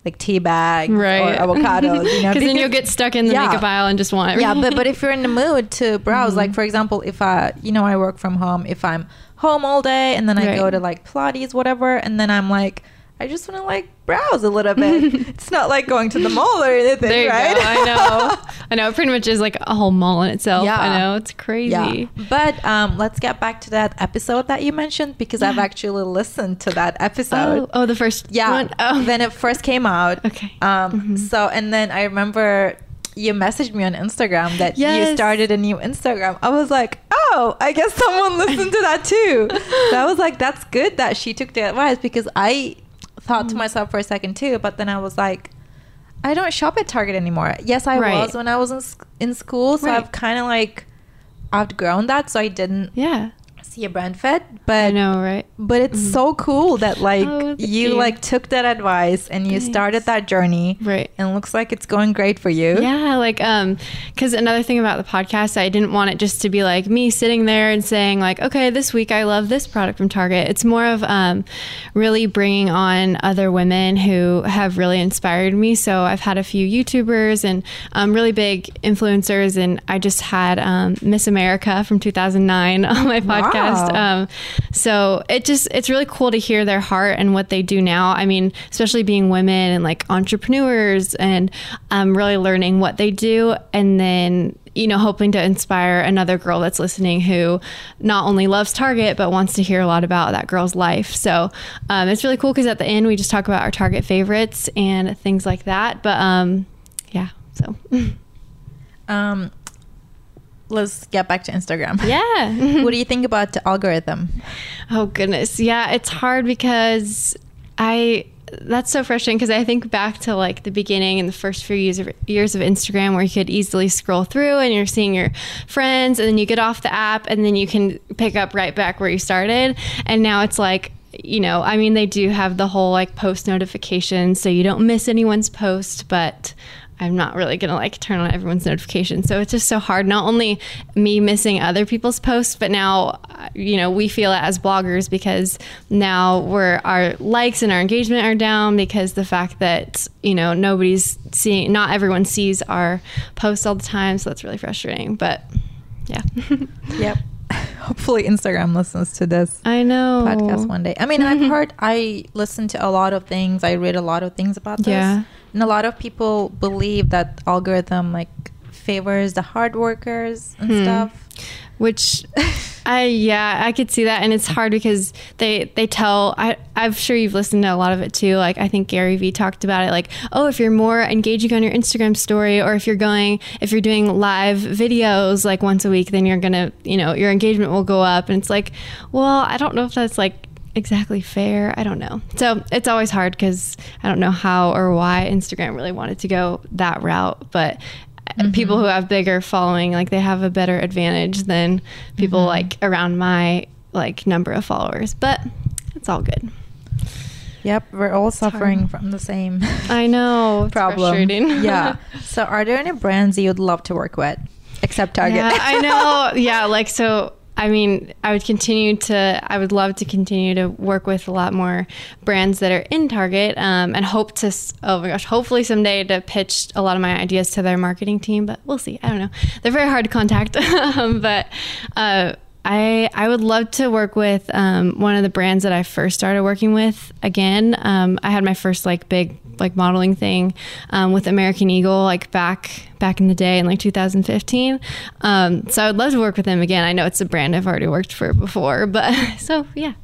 like tea bags right. or avocados. You know, because then you'll get stuck in the yeah. makeup aisle and just want it. Yeah, but but if you're in the mood to browse, mm-hmm. like for example, if I you know I work from home, if I'm home all day and then I right. go to like Pilates, whatever, and then I'm like I just want to like browse a little bit. it's not like going to the mall or anything, there you right? Go. I know. I know. It pretty much is like a whole mall in itself. Yeah. I know. It's crazy. Yeah. But um, let's get back to that episode that you mentioned because I've actually listened to that episode. Oh, oh the first yeah. one? Oh. When it first came out. Okay. Um, mm-hmm. So, and then I remember you messaged me on Instagram that yes. you started a new Instagram. I was like, oh, I guess someone listened to that too. so I was like, that's good that she took the advice because I thought mm. to myself for a second too, but then I was like, I don't shop at Target anymore. Yes, I right. was when I was in, in school, so right. I've kind of like outgrown that, so I didn't. Yeah see a brand fit but I know right? but it's mm-hmm. so cool that like oh, you, you, like took that advice and you Thanks. started that journey right. and looks like it's going great for you. Yeah like um because another thing about the podcast I didn't want it just to be like me sitting there and saying like okay this week I love this product from Target. It's more of um really bringing on other women who have really inspired me. So I've had a few YouTubers and um, really big influencers and I just had um, Miss America from 2009 on my podcast podcast. Um, so it just it's really cool to hear their heart and what they do now. I mean, especially being women and like entrepreneurs and um, really learning what they do, and then you know, hoping to inspire another girl that's listening who not only loves Target, but wants to hear a lot about that girl's life. So um, it's really cool because at the end we just talk about our Target favorites and things like that. But um, yeah, so. Um, let's get back to Instagram. Yeah. what do you think about the algorithm? Oh goodness. Yeah, it's hard because I that's so frustrating because I think back to like the beginning and the first few years of years of Instagram where you could easily scroll through and you're seeing your friends and then you get off the app and then you can pick up right back where you started and now it's like you know, I mean they do have the whole like post notifications so you don't miss anyone's post, but I'm not really gonna like turn on everyone's notifications. So it's just so hard. Not only me missing other people's posts, but now, uh, you know, we feel it as bloggers because now we're our likes and our engagement are down because the fact that you know nobody's seeing, not everyone sees our posts all the time. So that's really frustrating. But yeah. yep. Hopefully Instagram listens to this. I know podcast one day. I mean, I've heard. I listen to a lot of things. I read a lot of things about this. Yeah and a lot of people believe that algorithm like favors the hard workers and hmm. stuff which I yeah, I could see that and it's hard because they they tell I I'm sure you've listened to a lot of it too. Like I think Gary Vee talked about it like, "Oh, if you're more engaging on your Instagram story or if you're going if you're doing live videos like once a week, then you're to, you know, your engagement will go up." And it's like, "Well, I don't know if that's like exactly fair. I don't know. So it's always hard because I don't know how or why Instagram really wanted to go that route. But mm-hmm. people who have bigger following, like they have a better advantage than people mm-hmm. like around my like number of followers. But it's all good. Yep, we're all it's suffering hard. from the same. I know problem. yeah. So, are there any brands you'd love to work with, except Target? Yeah, I know. Yeah, like so I mean, I would continue to, I would love to continue to work with a lot more brands that are in Target um, and hope to, oh my gosh, hopefully someday to pitch a lot of my ideas to their marketing team, but we'll see. I don't know. They're very hard to contact. Um, but uh, I I would love to work with um, one of the brands that I first started working with again. Um, I had my first like big like modeling thing um, with American Eagle like back back in the day in like 2015. Um, so I would love to work with them again. I know it's a brand I've already worked for before, but so yeah.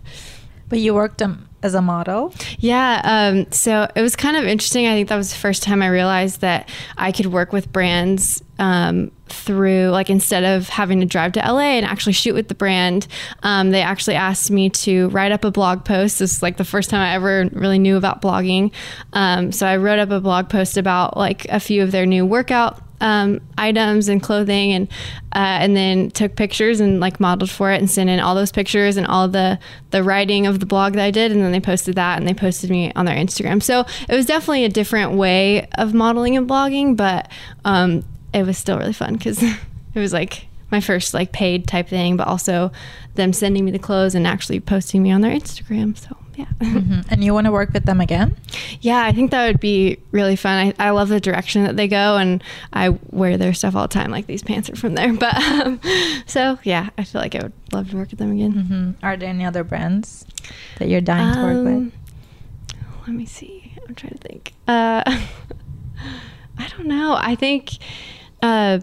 But you worked um, as a model? Yeah. Um, so it was kind of interesting. I think that was the first time I realized that I could work with brands um, through, like, instead of having to drive to LA and actually shoot with the brand, um, they actually asked me to write up a blog post. This is like the first time I ever really knew about blogging. Um, so I wrote up a blog post about like a few of their new workout um, items and clothing and uh, and then took pictures and like modeled for it and sent in all those pictures and all the the writing of the blog that I did. And then they posted that and they posted me on their Instagram. So it was definitely a different way of modeling and blogging but um, it was still really fun because it was like my first like paid type thing but also them sending me the clothes and actually posting me on their Instagram. So yeah. Mm-hmm. And you want to work with them again? Yeah, I think that would be really fun. I, I love the direction that they go, and I wear their stuff all the time. Like these pants are from there. But um, so yeah, I feel like I would love to work with them again. Mm-hmm. Are there any other brands that you're dying to work with? Um, let me see. I'm trying to think. Uh, I don't know. I think. Uh,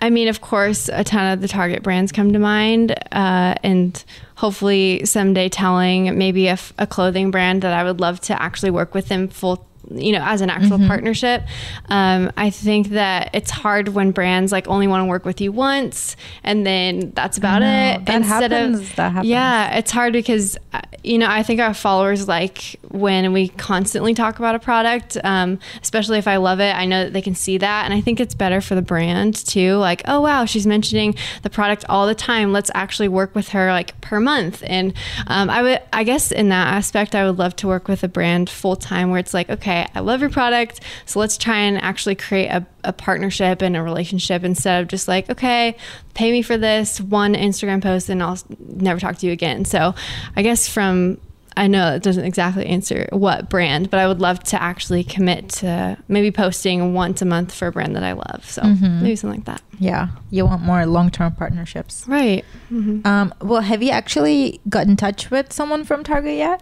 I mean, of course, a ton of the Target brands come to mind, uh, and hopefully someday telling maybe a, a, clothing brand that I would love to actually work with them full you know as an actual mm-hmm. partnership um, i think that it's hard when brands like only want to work with you once and then that's about it that instead happens, of that happens. yeah it's hard because uh, you know i think our followers like when we constantly talk about a product um, especially if i love it i know that they can see that and i think it's better for the brand too like oh wow she's mentioning the product all the time let's actually work with her like per month and um, i would i guess in that aspect i would love to work with a brand full time where it's like okay okay, I love your product. So let's try and actually create a, a partnership and a relationship instead of just like, okay, pay me for this one Instagram post and I'll never talk to you again. So I guess from I know it doesn't exactly answer what brand, but I would love to actually commit to maybe posting once a month for a brand that I love. So mm-hmm. maybe something like that. Yeah, you want more long-term partnerships, right? Mm-hmm. Um, well, have you actually got in touch with someone from Target yet?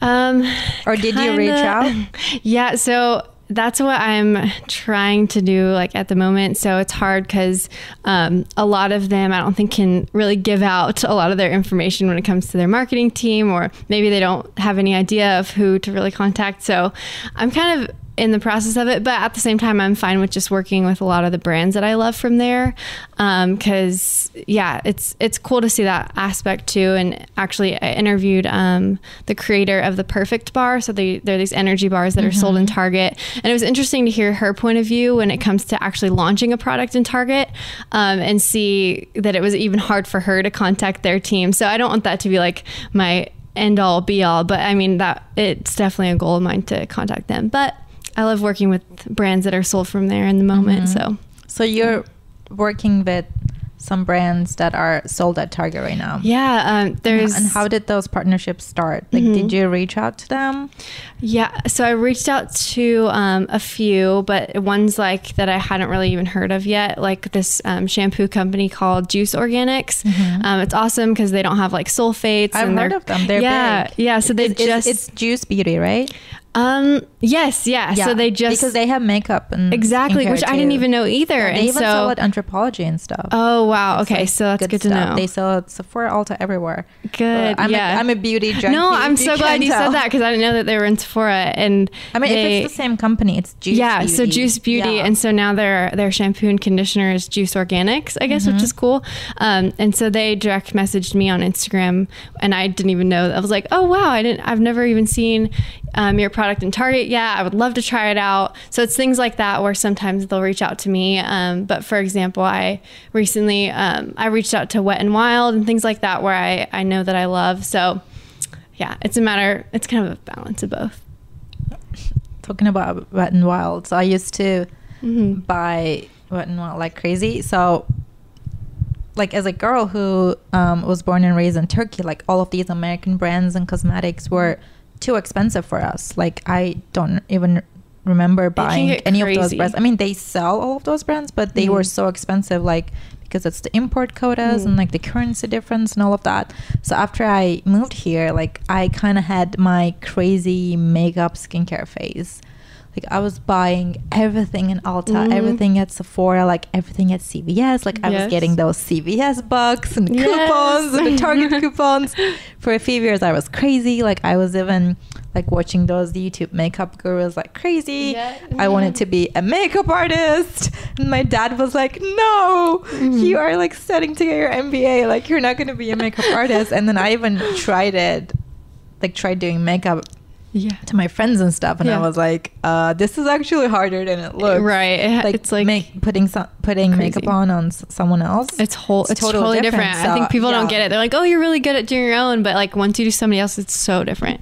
Um, or did kinda, you reach out? Yeah, so that's what I'm trying to do like at the moment. So it's hard because um, a lot of them I don't think can really give out a lot of their information when it comes to their marketing team, or maybe they don't have any idea of who to really contact. So I'm kind of in the process of it, but at the same time, I'm fine with just working with a lot of the brands that I love from there. Because um, yeah, it's it's cool to see that aspect too. And actually, I interviewed um, the creator of the Perfect Bar. So they they're these energy bars that mm-hmm. are sold in mm-hmm. Target, and it was interesting to hear her point of view when it comes to actually launching a product in Target, um, and see that it was even hard for her to contact their team. So I don't want that to be like my end all be all but i mean that it's definitely a goal of mine to contact them but I love working with brands that are sold from there in the moment. Mm-hmm. So, so you're working with some brands that are sold at Target right now. Yeah, um, there's. And how did those partnerships start? Like, mm-hmm. did you reach out to them? Yeah, so I reached out to um, a few, but ones like that I hadn't really even heard of yet, like this um, shampoo company called Juice Organics. Mm-hmm. Um, it's awesome because they don't have like sulfates. I've heard of them. They're yeah, big. yeah. So they it's, just it's, it's Juice Beauty, right? Um. Yes. Yeah. yeah. So they just because they have makeup and exactly, which I didn't even know either. Yeah, they and even so, sell at Anthropologie and stuff. Oh wow. Okay. So that's good, good to know. They sell at Sephora, Ulta, everywhere. Good. I'm yeah. A, I'm a beauty junkie. No, I'm so glad you said that because I didn't know that they were in Sephora. And I mean, they, if it's the same company, it's Juice. Yeah. Beauty. So Juice Beauty, yeah. and so now their their shampoo and conditioner is Juice Organics, I guess, mm-hmm. which is cool. Um, and so they direct messaged me on Instagram, and I didn't even know. I was like, oh wow, I didn't. I've never even seen um, your product in Target yet. I would love to try it out. So it's things like that where sometimes they'll reach out to me. Um, but for example, I recently um, I reached out to Wet and Wild and things like that where I, I know that I love. So yeah, it's a matter. It's kind of a balance of both. Talking about Wet and Wild, so I used to mm-hmm. buy Wet and Wild like crazy. So like as a girl who um, was born and raised in Turkey, like all of these American brands and cosmetics were too expensive for us. Like I don't even remember buying any of those brands. I mean, they sell all of those brands, but they mm. were so expensive. Like because it's the import quotas mm. and like the currency difference and all of that. So after I moved here, like I kind of had my crazy makeup skincare phase. Like I was buying everything in Ulta, mm-hmm. everything at Sephora, like everything at CVS. Like I yes. was getting those CVS bucks and yes. coupons and the Target coupons. For a few years, I was crazy. Like I was even like watching those YouTube makeup gurus like crazy. Yeah. I wanted to be a makeup artist. And my dad was like, no, mm-hmm. you are like studying to get your MBA. Like you're not going to be a makeup artist. And then I even tried it, like tried doing makeup yeah. to my friends and stuff and yeah. i was like uh, this is actually harder than it looks right like it's like make, putting some putting crazy. makeup on on someone else it's whole it's, it's totally, totally different, different. So, i think people yeah. don't get it they're like oh you're really good at doing your own but like once you do somebody else it's so different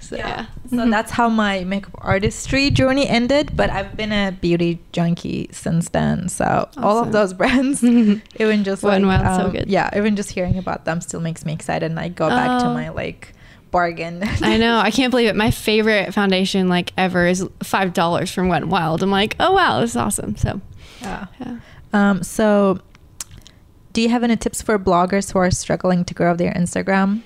so yeah, yeah. so mm-hmm. that's how my makeup artistry journey ended but i've been a beauty junkie since then so awesome. all of those brands even just like, um, so good yeah even just hearing about them still makes me excited and i go back to oh. my like bargain. I know. I can't believe it. My favorite foundation like ever is five dollars from Wet n Wild. I'm like, oh wow, this is awesome. So yeah. yeah. Um, so do you have any tips for bloggers who are struggling to grow their Instagram?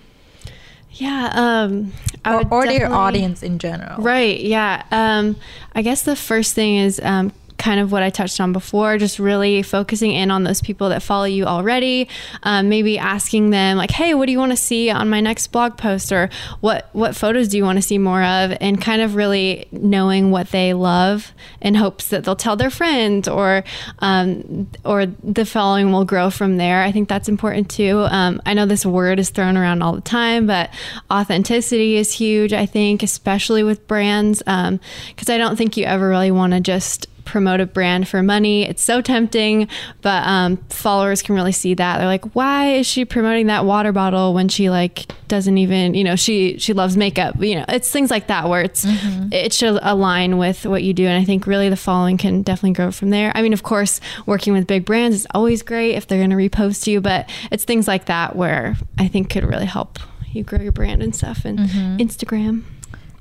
Yeah, um, or, or their audience in general. Right. Yeah. Um, I guess the first thing is um, kind of what I touched on before, just really focusing in on those people that follow you already. Um, maybe asking them like, "Hey, what do you want to see on my next blog post?" or "What what photos do you want to see more of?" And kind of really knowing what they love in hopes that they'll tell their friends or um, or the following will grow from there. I think that's important too. Um, I know this word is thrown around all the time, but authenticity is huge. I think, especially with brands, because um, I don't think you ever really want to just promote a brand for money. It's so tempting, but um, followers can really see that. They're like, why is she promoting that water bottle when she like doesn't even, you know, she she loves makeup. You know, it's things like that where it's mm-hmm. it should align with what you do, and I think really the following can definitely grow from there. I mean, of course, working with big brands is always great if they're going to repost you, but it's things like that where I think could really help you grow your brand and stuff and mm-hmm. Instagram.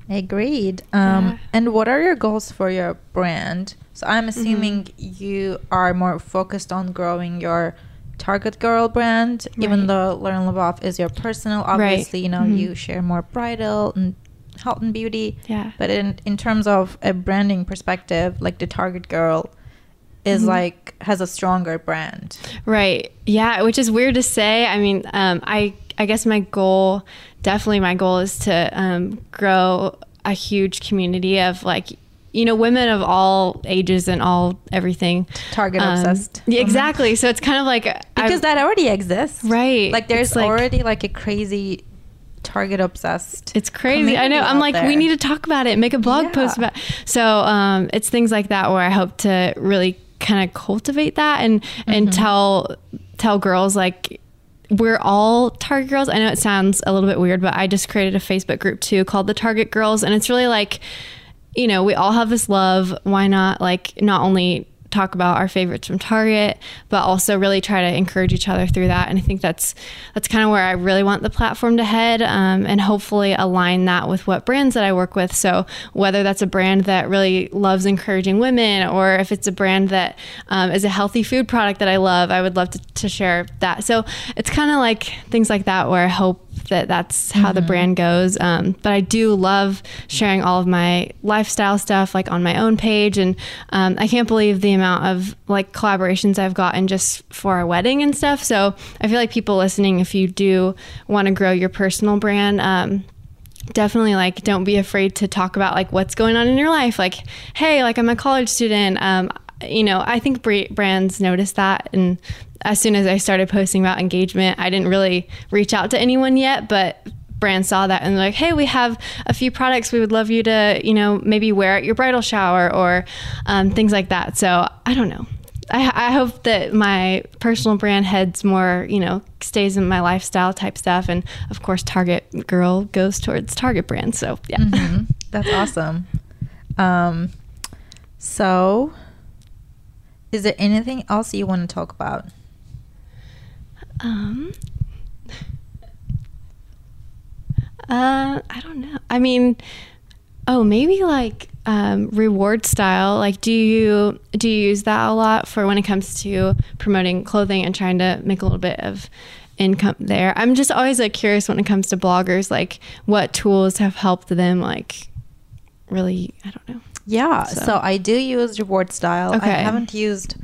Agreed. Um, yeah. And what are your goals for your brand? So I'm assuming mm-hmm. you are more focused on growing your Target Girl brand, right. even though Lauren Lebouef is your personal. Obviously, right. you know mm-hmm. you share more bridal and health and beauty. Yeah. But in in terms of a branding perspective, like the Target Girl is mm-hmm. like has a stronger brand. Right. Yeah, which is weird to say. I mean, um, I I guess my goal, definitely my goal, is to um, grow a huge community of like you know, women of all ages and all everything. Target um, obsessed. Yeah, exactly. So it's kind of like because I, that already exists, right? Like there's like, already like a crazy target obsessed. It's crazy. I know. I'm like, there. we need to talk about it. Make a blog yeah. post about. It. So um, it's things like that where I hope to really kind of cultivate that and mm-hmm. and tell tell girls like we're all Target girls. I know it sounds a little bit weird, but I just created a Facebook group too called the Target Girls, and it's really like you know, we all have this love. Why not like not only talk about our favorites from Target, but also really try to encourage each other through that. And I think that's that's kind of where I really want the platform to head, um, and hopefully align that with what brands that I work with. So whether that's a brand that really loves encouraging women, or if it's a brand that um, is a healthy food product that I love, I would love to, to share that. So it's kind of like things like that where I hope that that's how mm-hmm. the brand goes. Um, but I do love sharing all of my lifestyle stuff like on my own page, and um, I can't believe the amount of like collaborations I've gotten just for our wedding and stuff. So I feel like people listening, if you do want to grow your personal brand. Um, definitely like don't be afraid to talk about like what's going on in your life like hey like i'm a college student um, you know, I think brands notice that. And as soon as I started posting about engagement, I didn't really reach out to anyone yet, but brands saw that and they're like, hey, we have a few products we would love you to, you know, maybe wear at your bridal shower or um, things like that. So I don't know. I, I, hope that my personal brand heads more, you know, stays in my lifestyle type stuff. And of course, Target Girl goes towards Target brand. So yeah. Mm-hmm. That's awesome. Um, so is there anything else you want to talk about? Um. Uh, I don't know. I mean, oh, maybe like um, reward style. Like, do you do you use that a lot for when it comes to promoting clothing and trying to make a little bit of income there? I'm just always like curious when it comes to bloggers, like what tools have helped them, like really. I don't know. Yeah, so, so I do use reward style. Okay. I haven't used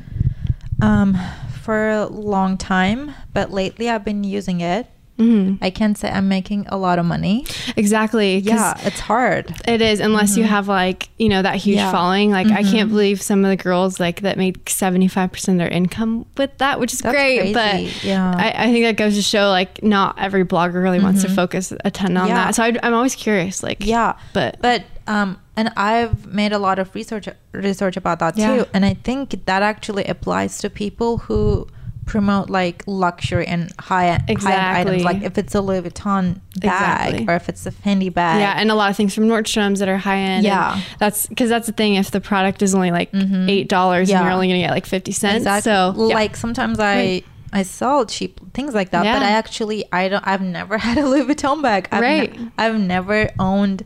um, for a long time, but lately I've been using it. Mm-hmm. I can't say I'm making a lot of money. Exactly. Yeah, it's hard. It is unless mm-hmm. you have like you know that huge yeah. following. Like mm-hmm. I can't mm-hmm. believe some of the girls like that make seventy five percent of their income with that, which is That's great. Crazy. But yeah, I, I, think that goes to show like not every blogger really wants to mm-hmm. focus a ton on yeah. that. So I, I'm always curious. Like yeah, but but um and I've made a lot of research research about that yeah. too. And I think that actually applies to people who promote like luxury and high exactly. high items. Like if it's a Louis Vuitton bag exactly. or if it's a Fendi bag. Yeah, and a lot of things from Nordstrom's that are high end. Yeah, that's because that's the thing. If the product is only like mm-hmm. eight dollars yeah. and you're only gonna get like fifty cents, exactly. so yeah. like sometimes I. Right. I sell cheap things like that, but I actually I don't I've never had a Louis Vuitton bag. I've right. Ne- I've never owned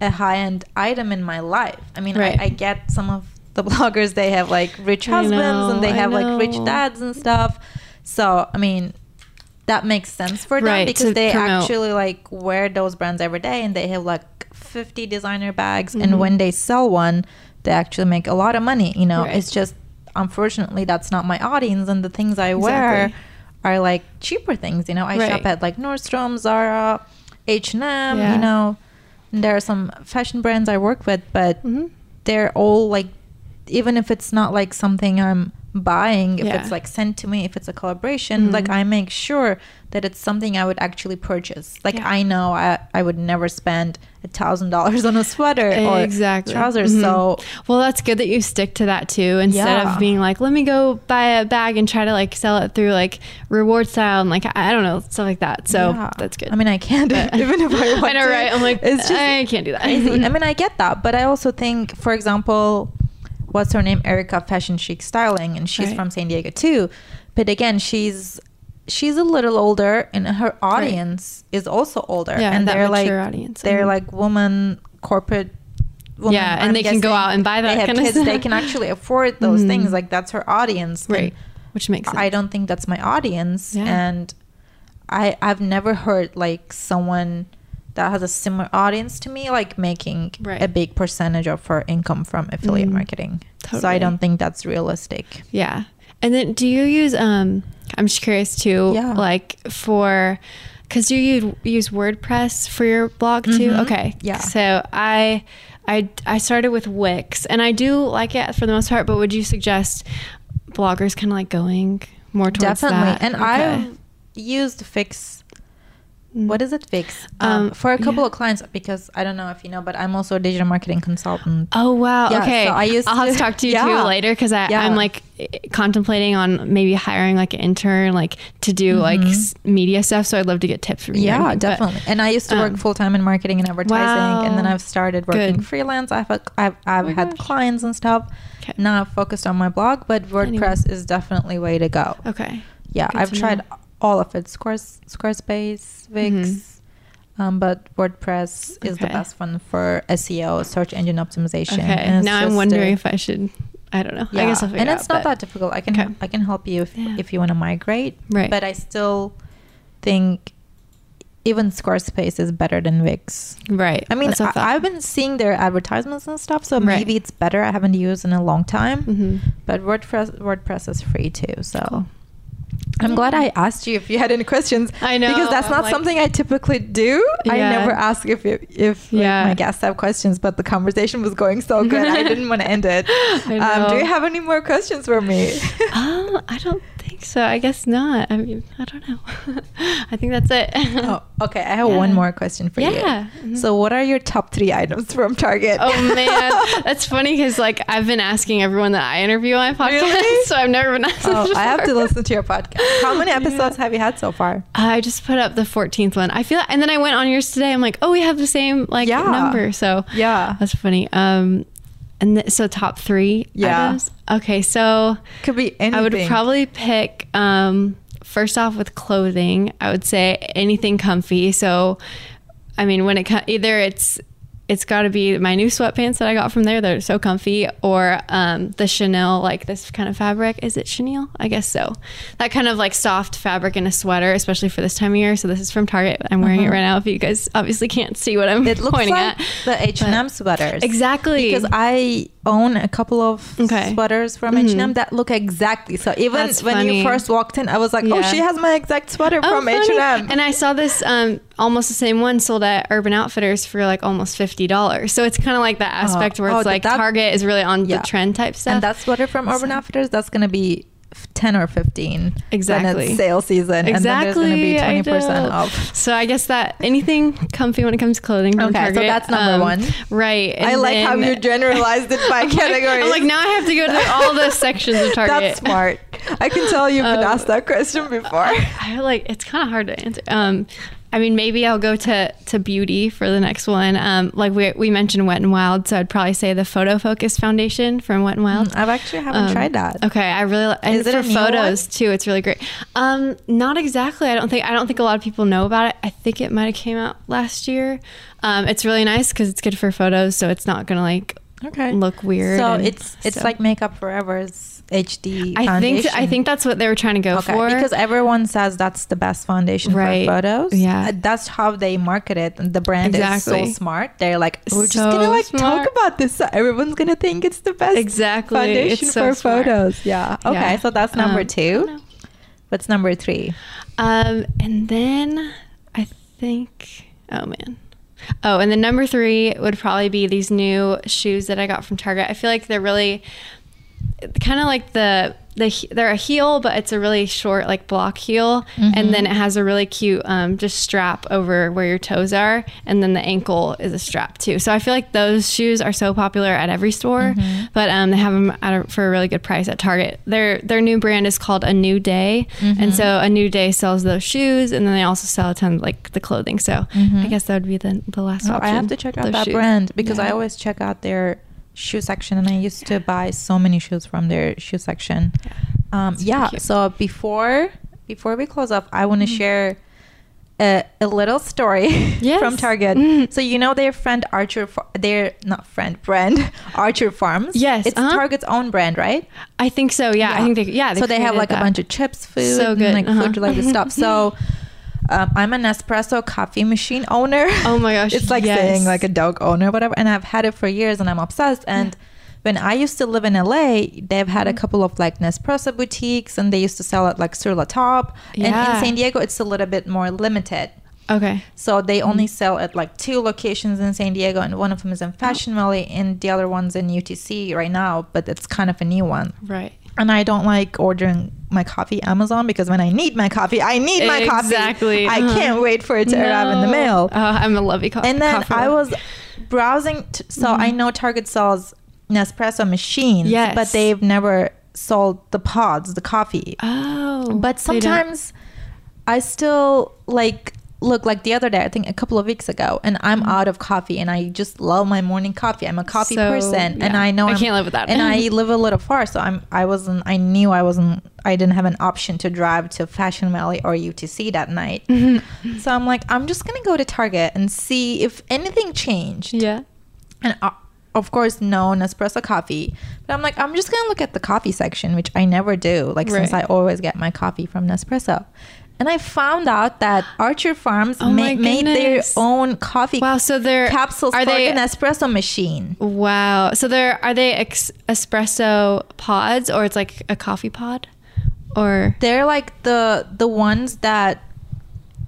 a high end item in my life. I mean, right. I, I, get some of the bloggers, they have like rich husbands know, and they have like rich dads and stuff. So, I mean, that makes sense for them right, because they promote. actually like wear those brands every day and they have like 50 designer bags. Mm-hmm. And when they sell one, they actually make a lot of money. You know, right. it's just unfortunately that's not my audience and the things I exactly. wear are like cheaper things. You know, I shop at like Nordstrom, Zara, H&M, you know there are some fashion brands I work with, but mm-hmm. they're all like, even if it's not like something I'm buying, if yeah. it's like sent to me, if it's a collaboration, mm-hmm. like I make sure that it's something I would actually purchase. Like yeah. I know I, I would never spend a thousand dollars on a sweater or exactly. trousers. Mm-hmm. So well, that's good that you stick to that too, instead yeah. of being like, let me go buy a bag and try to like sell it through like reward style and like I don't know stuff like that. So yeah. that's good. I mean, I can't even if I want I know, to. right? I'm like, it's just I can't do that. I mean, I get that, but I also think, for example, what's her name, Erica Fashion Chic Styling, and she's right. from San Diego too. But again, she's she's a little older and her audience right. is also older yeah, and they're like audience. they're mm-hmm. like woman corporate woman, yeah and I'm they can go out and buy that they have kids they can actually afford those mm-hmm. things like that's her audience right which makes sense. i don't think that's my audience yeah. and i i've never heard like someone that has a similar audience to me like making right. a big percentage of her income from affiliate mm, marketing totally. so i don't think that's realistic yeah and then do you use um I'm just curious too, yeah. like for because you use WordPress for your blog too. Mm-hmm. Okay, yeah. So I, I, I started with Wix, and I do like it for the most part. But would you suggest bloggers kind of like going more towards that? Definitely. that? And okay. I've used Wix Mm. does it fix? Um, um, for a couple yeah. of clients, because I don't know if you know, but I'm also a digital marketing consultant. Oh wow! Yeah, okay, so I used I'll to, have to talk to you yeah. too later because I'm like contemplating on maybe hiring like an intern, like to do mm-hmm. like media stuff. So I'd love to get tips from you. Yeah, definitely. But, and I used to work um, full time in marketing and advertising, wow. and then I've started working Good. freelance. I've I've, I've oh had gosh. clients and stuff. Okay. Now I've focused on my blog, but WordPress anyway. is definitely way to go. Okay. Yeah, Good I've tried. Know all of it Squares, Squarespace, Wix. Mm-hmm. Um, but WordPress okay. is the best one for SEO, search engine optimization. Okay. Now I'm wondering a, if I should. I don't know. Yeah. I guess I'll figure And it's out, not that difficult. I can okay. I can help you if yeah. if you want to migrate. Right. But I still think even Squarespace is better than Wix. Right. I mean, I, have been seeing their advertisements and stuff, so right. maybe it's better. I haven't used in a long time. Mm-hmm. But WordPress WordPress is free too, so. Cool. I'm glad I asked you if you had any questions. I know because that's not like, something I typically do. Yeah. I never ask if it, if yeah. like, my guests have questions, but the conversation was going so good, I didn't want to end it. Um, do you have any more questions for me? um, I don't think so. I guess not. I mean, I don't know. I think that's it. oh, okay. I have yeah. one more question for you. Yeah. Mm-hmm. So, what are your top three items from Target? Oh man, that's funny because like I've been asking everyone that I interview on my podcast, really? so I've never been asked. Oh, I have to listen to your podcast. How many episodes yeah. have you had so far? I just put up the 14th one. I feel, and then I went on yours today. I'm like, oh, we have the same like number. So yeah, that's funny. Um, and th- so top three yeah. items. Okay, so could be anything. I would probably pick um first off with clothing, I would say anything comfy. So, I mean, when it comes, either it's it's got to be my new sweatpants that I got from there. They're so comfy, or um, the Chanel, like this kind of fabric. Is it Chenille? I guess so. That kind of like soft fabric in a sweater, especially for this time of year. So this is from Target. I'm wearing uh-huh. it right now. If you guys obviously can't see what I'm it looks pointing like at, the H and M sweaters. Exactly, because I own a couple of okay. sweaters from mm-hmm. H&M that look exactly. So even That's when funny. you first walked in, I was like, oh, yeah. "Oh, she has my exact sweater oh, from H&M." And I saw this um, almost the same one sold at Urban Outfitters for like almost fifty dollars. So it's kind of like that uh-huh. aspect where it's oh, like that, Target is really on yeah. the trend type stuff. And that sweater from Urban so. Outfitters, that's gonna be 10 or 15 exactly sale season exactly and then there's going to be 20% off so i guess that anything comfy when it comes to clothing okay Target, so that's number um, one right and i like then, how you generalized it by category I'm like now i have to go to all the sections of target that's smart i can tell you've been um, asked that question before I, I like it's kind of hard to answer um I mean, maybe I'll go to to beauty for the next one. Um, like we we mentioned Wet and Wild, so I'd probably say the Photo Focus Foundation from Wet and Wild. Mm, I've actually haven't um, tried that. Okay, I really and Is it for photos one? too. It's really great. Um, not exactly. I don't think I don't think a lot of people know about it. I think it might have came out last year. Um, it's really nice because it's good for photos, so it's not gonna like okay look weird. So it's it's so. like Makeup Forever's HD. I think I think that's what they were trying to go okay. for because everyone says that's the best foundation right. for photos. Yeah, uh, that's how they market it. The brand exactly. is so smart. They're like, we're so just gonna like smart. talk about this. So everyone's gonna think it's the best exactly foundation so for smart. photos. Yeah. Okay, yeah. so that's number um, two. What's number three? Um, and then I think, oh man. Oh, and then number three would probably be these new shoes that I got from Target. I feel like they're really kind of like the the they're a heel, but it's a really short like block heel, mm-hmm. and then it has a really cute um, just strap over where your toes are, and then the ankle is a strap too. So I feel like those shoes are so popular at every store, mm-hmm. but um, they have them a, for a really good price at Target. Their their new brand is called A New Day, mm-hmm. and so A New Day sells those shoes, and then they also sell a ton of, like the clothing. So mm-hmm. I guess that would be the the last oh, option. I have to check out that shoes. brand because yeah. I always check out their shoe section and i used to buy so many shoes from their shoe section yeah, um, yeah so before before we close up i want to mm-hmm. share a, a, little story yes. from target mm-hmm. so you know their friend archer their not friend brand archer farms yes it's uh-huh. target's own brand right i think so yeah, yeah. i think they yeah they so they have like that. a bunch of chips food so good and, like uh-huh. food related stuff so um, I'm a Nespresso coffee machine owner. Oh my gosh. it's like yes. saying like a dog owner, whatever. And I've had it for years and I'm obsessed. And yeah. when I used to live in LA, they've had a mm-hmm. couple of like Nespresso boutiques and they used to sell it like Sur La Table. Yeah. And in San Diego, it's a little bit more limited. Okay. So they only mm-hmm. sell at like two locations in San Diego, and one of them is in Fashion Valley, and the other one's in UTC right now, but it's kind of a new one. Right. And I don't like ordering my coffee Amazon because when I need my coffee, I need my coffee. Exactly. I uh-huh. can't wait for it to no. arrive in the mail. Uh, I'm a lovey coffee. And then I was browsing, t- so mm. I know Target sells Nespresso machines, yes. but they've never sold the pods, the coffee. Oh. But sometimes I still like look like the other day i think a couple of weeks ago and i'm mm-hmm. out of coffee and i just love my morning coffee i'm a coffee so, person yeah. and i know i I'm, can't live without it and i live a little far so i'm i wasn't i knew i wasn't i didn't have an option to drive to fashion valley or utc that night mm-hmm. so i'm like i'm just gonna go to target and see if anything changed yeah and uh, of course no Nespresso coffee but i'm like i'm just gonna look at the coffee section which i never do like right. since i always get my coffee from nespresso and I found out that Archer Farms oh ma- made their own coffee. Wow! So they're capsules are they an espresso machine? Wow! So they're are they ex- espresso pods or it's like a coffee pod, or they're like the the ones that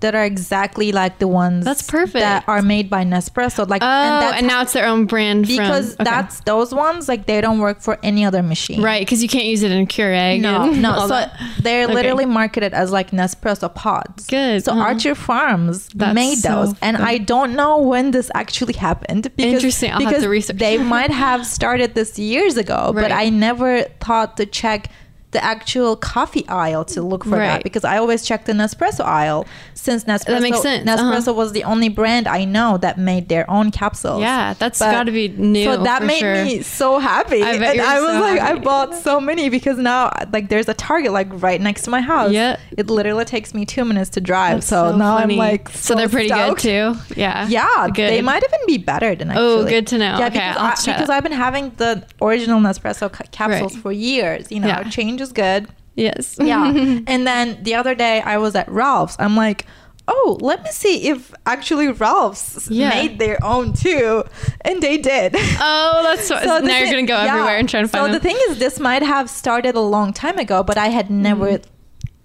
that are exactly like the ones that's perfect that are made by Nespresso. Like, oh, and, and now it's their own brand because from, okay. that's those ones like they don't work for any other machine, right? Because you can't use it in Keurig. No, no. So that. they're okay. literally marketed as like Nespresso pods. Good. So uh-huh. Archer Farms that's made those, so and I don't know when this actually happened. Because, Interesting. I'll because have to research. they might have started this years ago, right. but I never thought to check the actual coffee aisle to look for right. that because I always check the Nespresso aisle since Nespresso that makes sense. Uh-huh. Nespresso uh-huh. was the only brand I know that made their own capsules. Yeah, that's got to be new. So that made sure. me so happy. I, and I was so like, happy. I bought so many because now like there's a Target like right next to my house. Yeah, it literally takes me two minutes to drive. So, so now funny. I'm like, so, so they're pretty stoked. good too. Yeah, yeah, good. they might even be better than actually. Oh, good to know. Yeah, okay, because, I, because I've been having the original Nespresso capsules right. for years. You know, yeah. change is good. Yes. yeah. And then the other day I was at Ralph's. I'm like, oh, let me see if actually Ralph's yeah. made their own too. And they did. Oh, that's so, so now you're going to go yeah. everywhere and try to find So them. the thing is, this might have started a long time ago, but I had never. Mm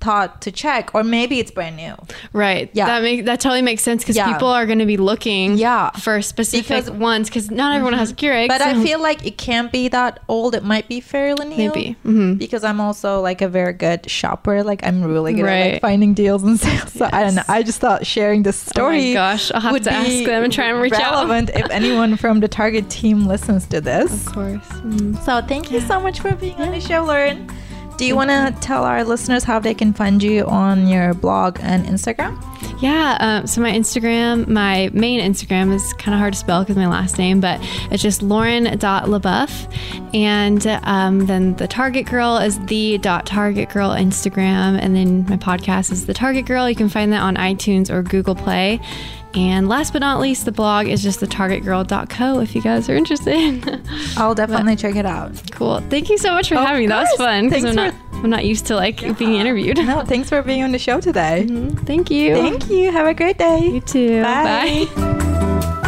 thought to check, or maybe it's brand new. Right. Yeah. That make that totally makes sense because yeah. people are going to be looking. Yeah. For specific because, ones because not everyone mm-hmm. has a Keurig. But so. I feel like it can't be that old. It might be fairly new. Maybe. Mm-hmm. Because I'm also like a very good shopper. Like I'm really good right. at like, finding deals and sales. So yes. I don't know. I just thought sharing this story. Oh gosh, I'll have to ask them and try and reach relevant out. if anyone from the Target team listens to this. Of course. Mm. So thank you so much for being yeah. on the show, Lauren. Do you want to tell our listeners how they can find you on your blog and Instagram? Yeah, um, so my Instagram, my main Instagram is kind of hard to spell because my last name, but it's just lauren.lebouef. And um, then the Target Girl is the Target Girl Instagram. And then my podcast is The Target Girl. You can find that on iTunes or Google Play. And last but not least, the blog is just thetargetgirl.co if you guys are interested. I'll definitely but, check it out. Cool. Thank you so much for having me. That was fun because I'm not I'm not used to like yeah. being interviewed. No, thanks for being on the show today. Mm-hmm. Thank you. Thank you. Have a great day. You too. Bye. Bye.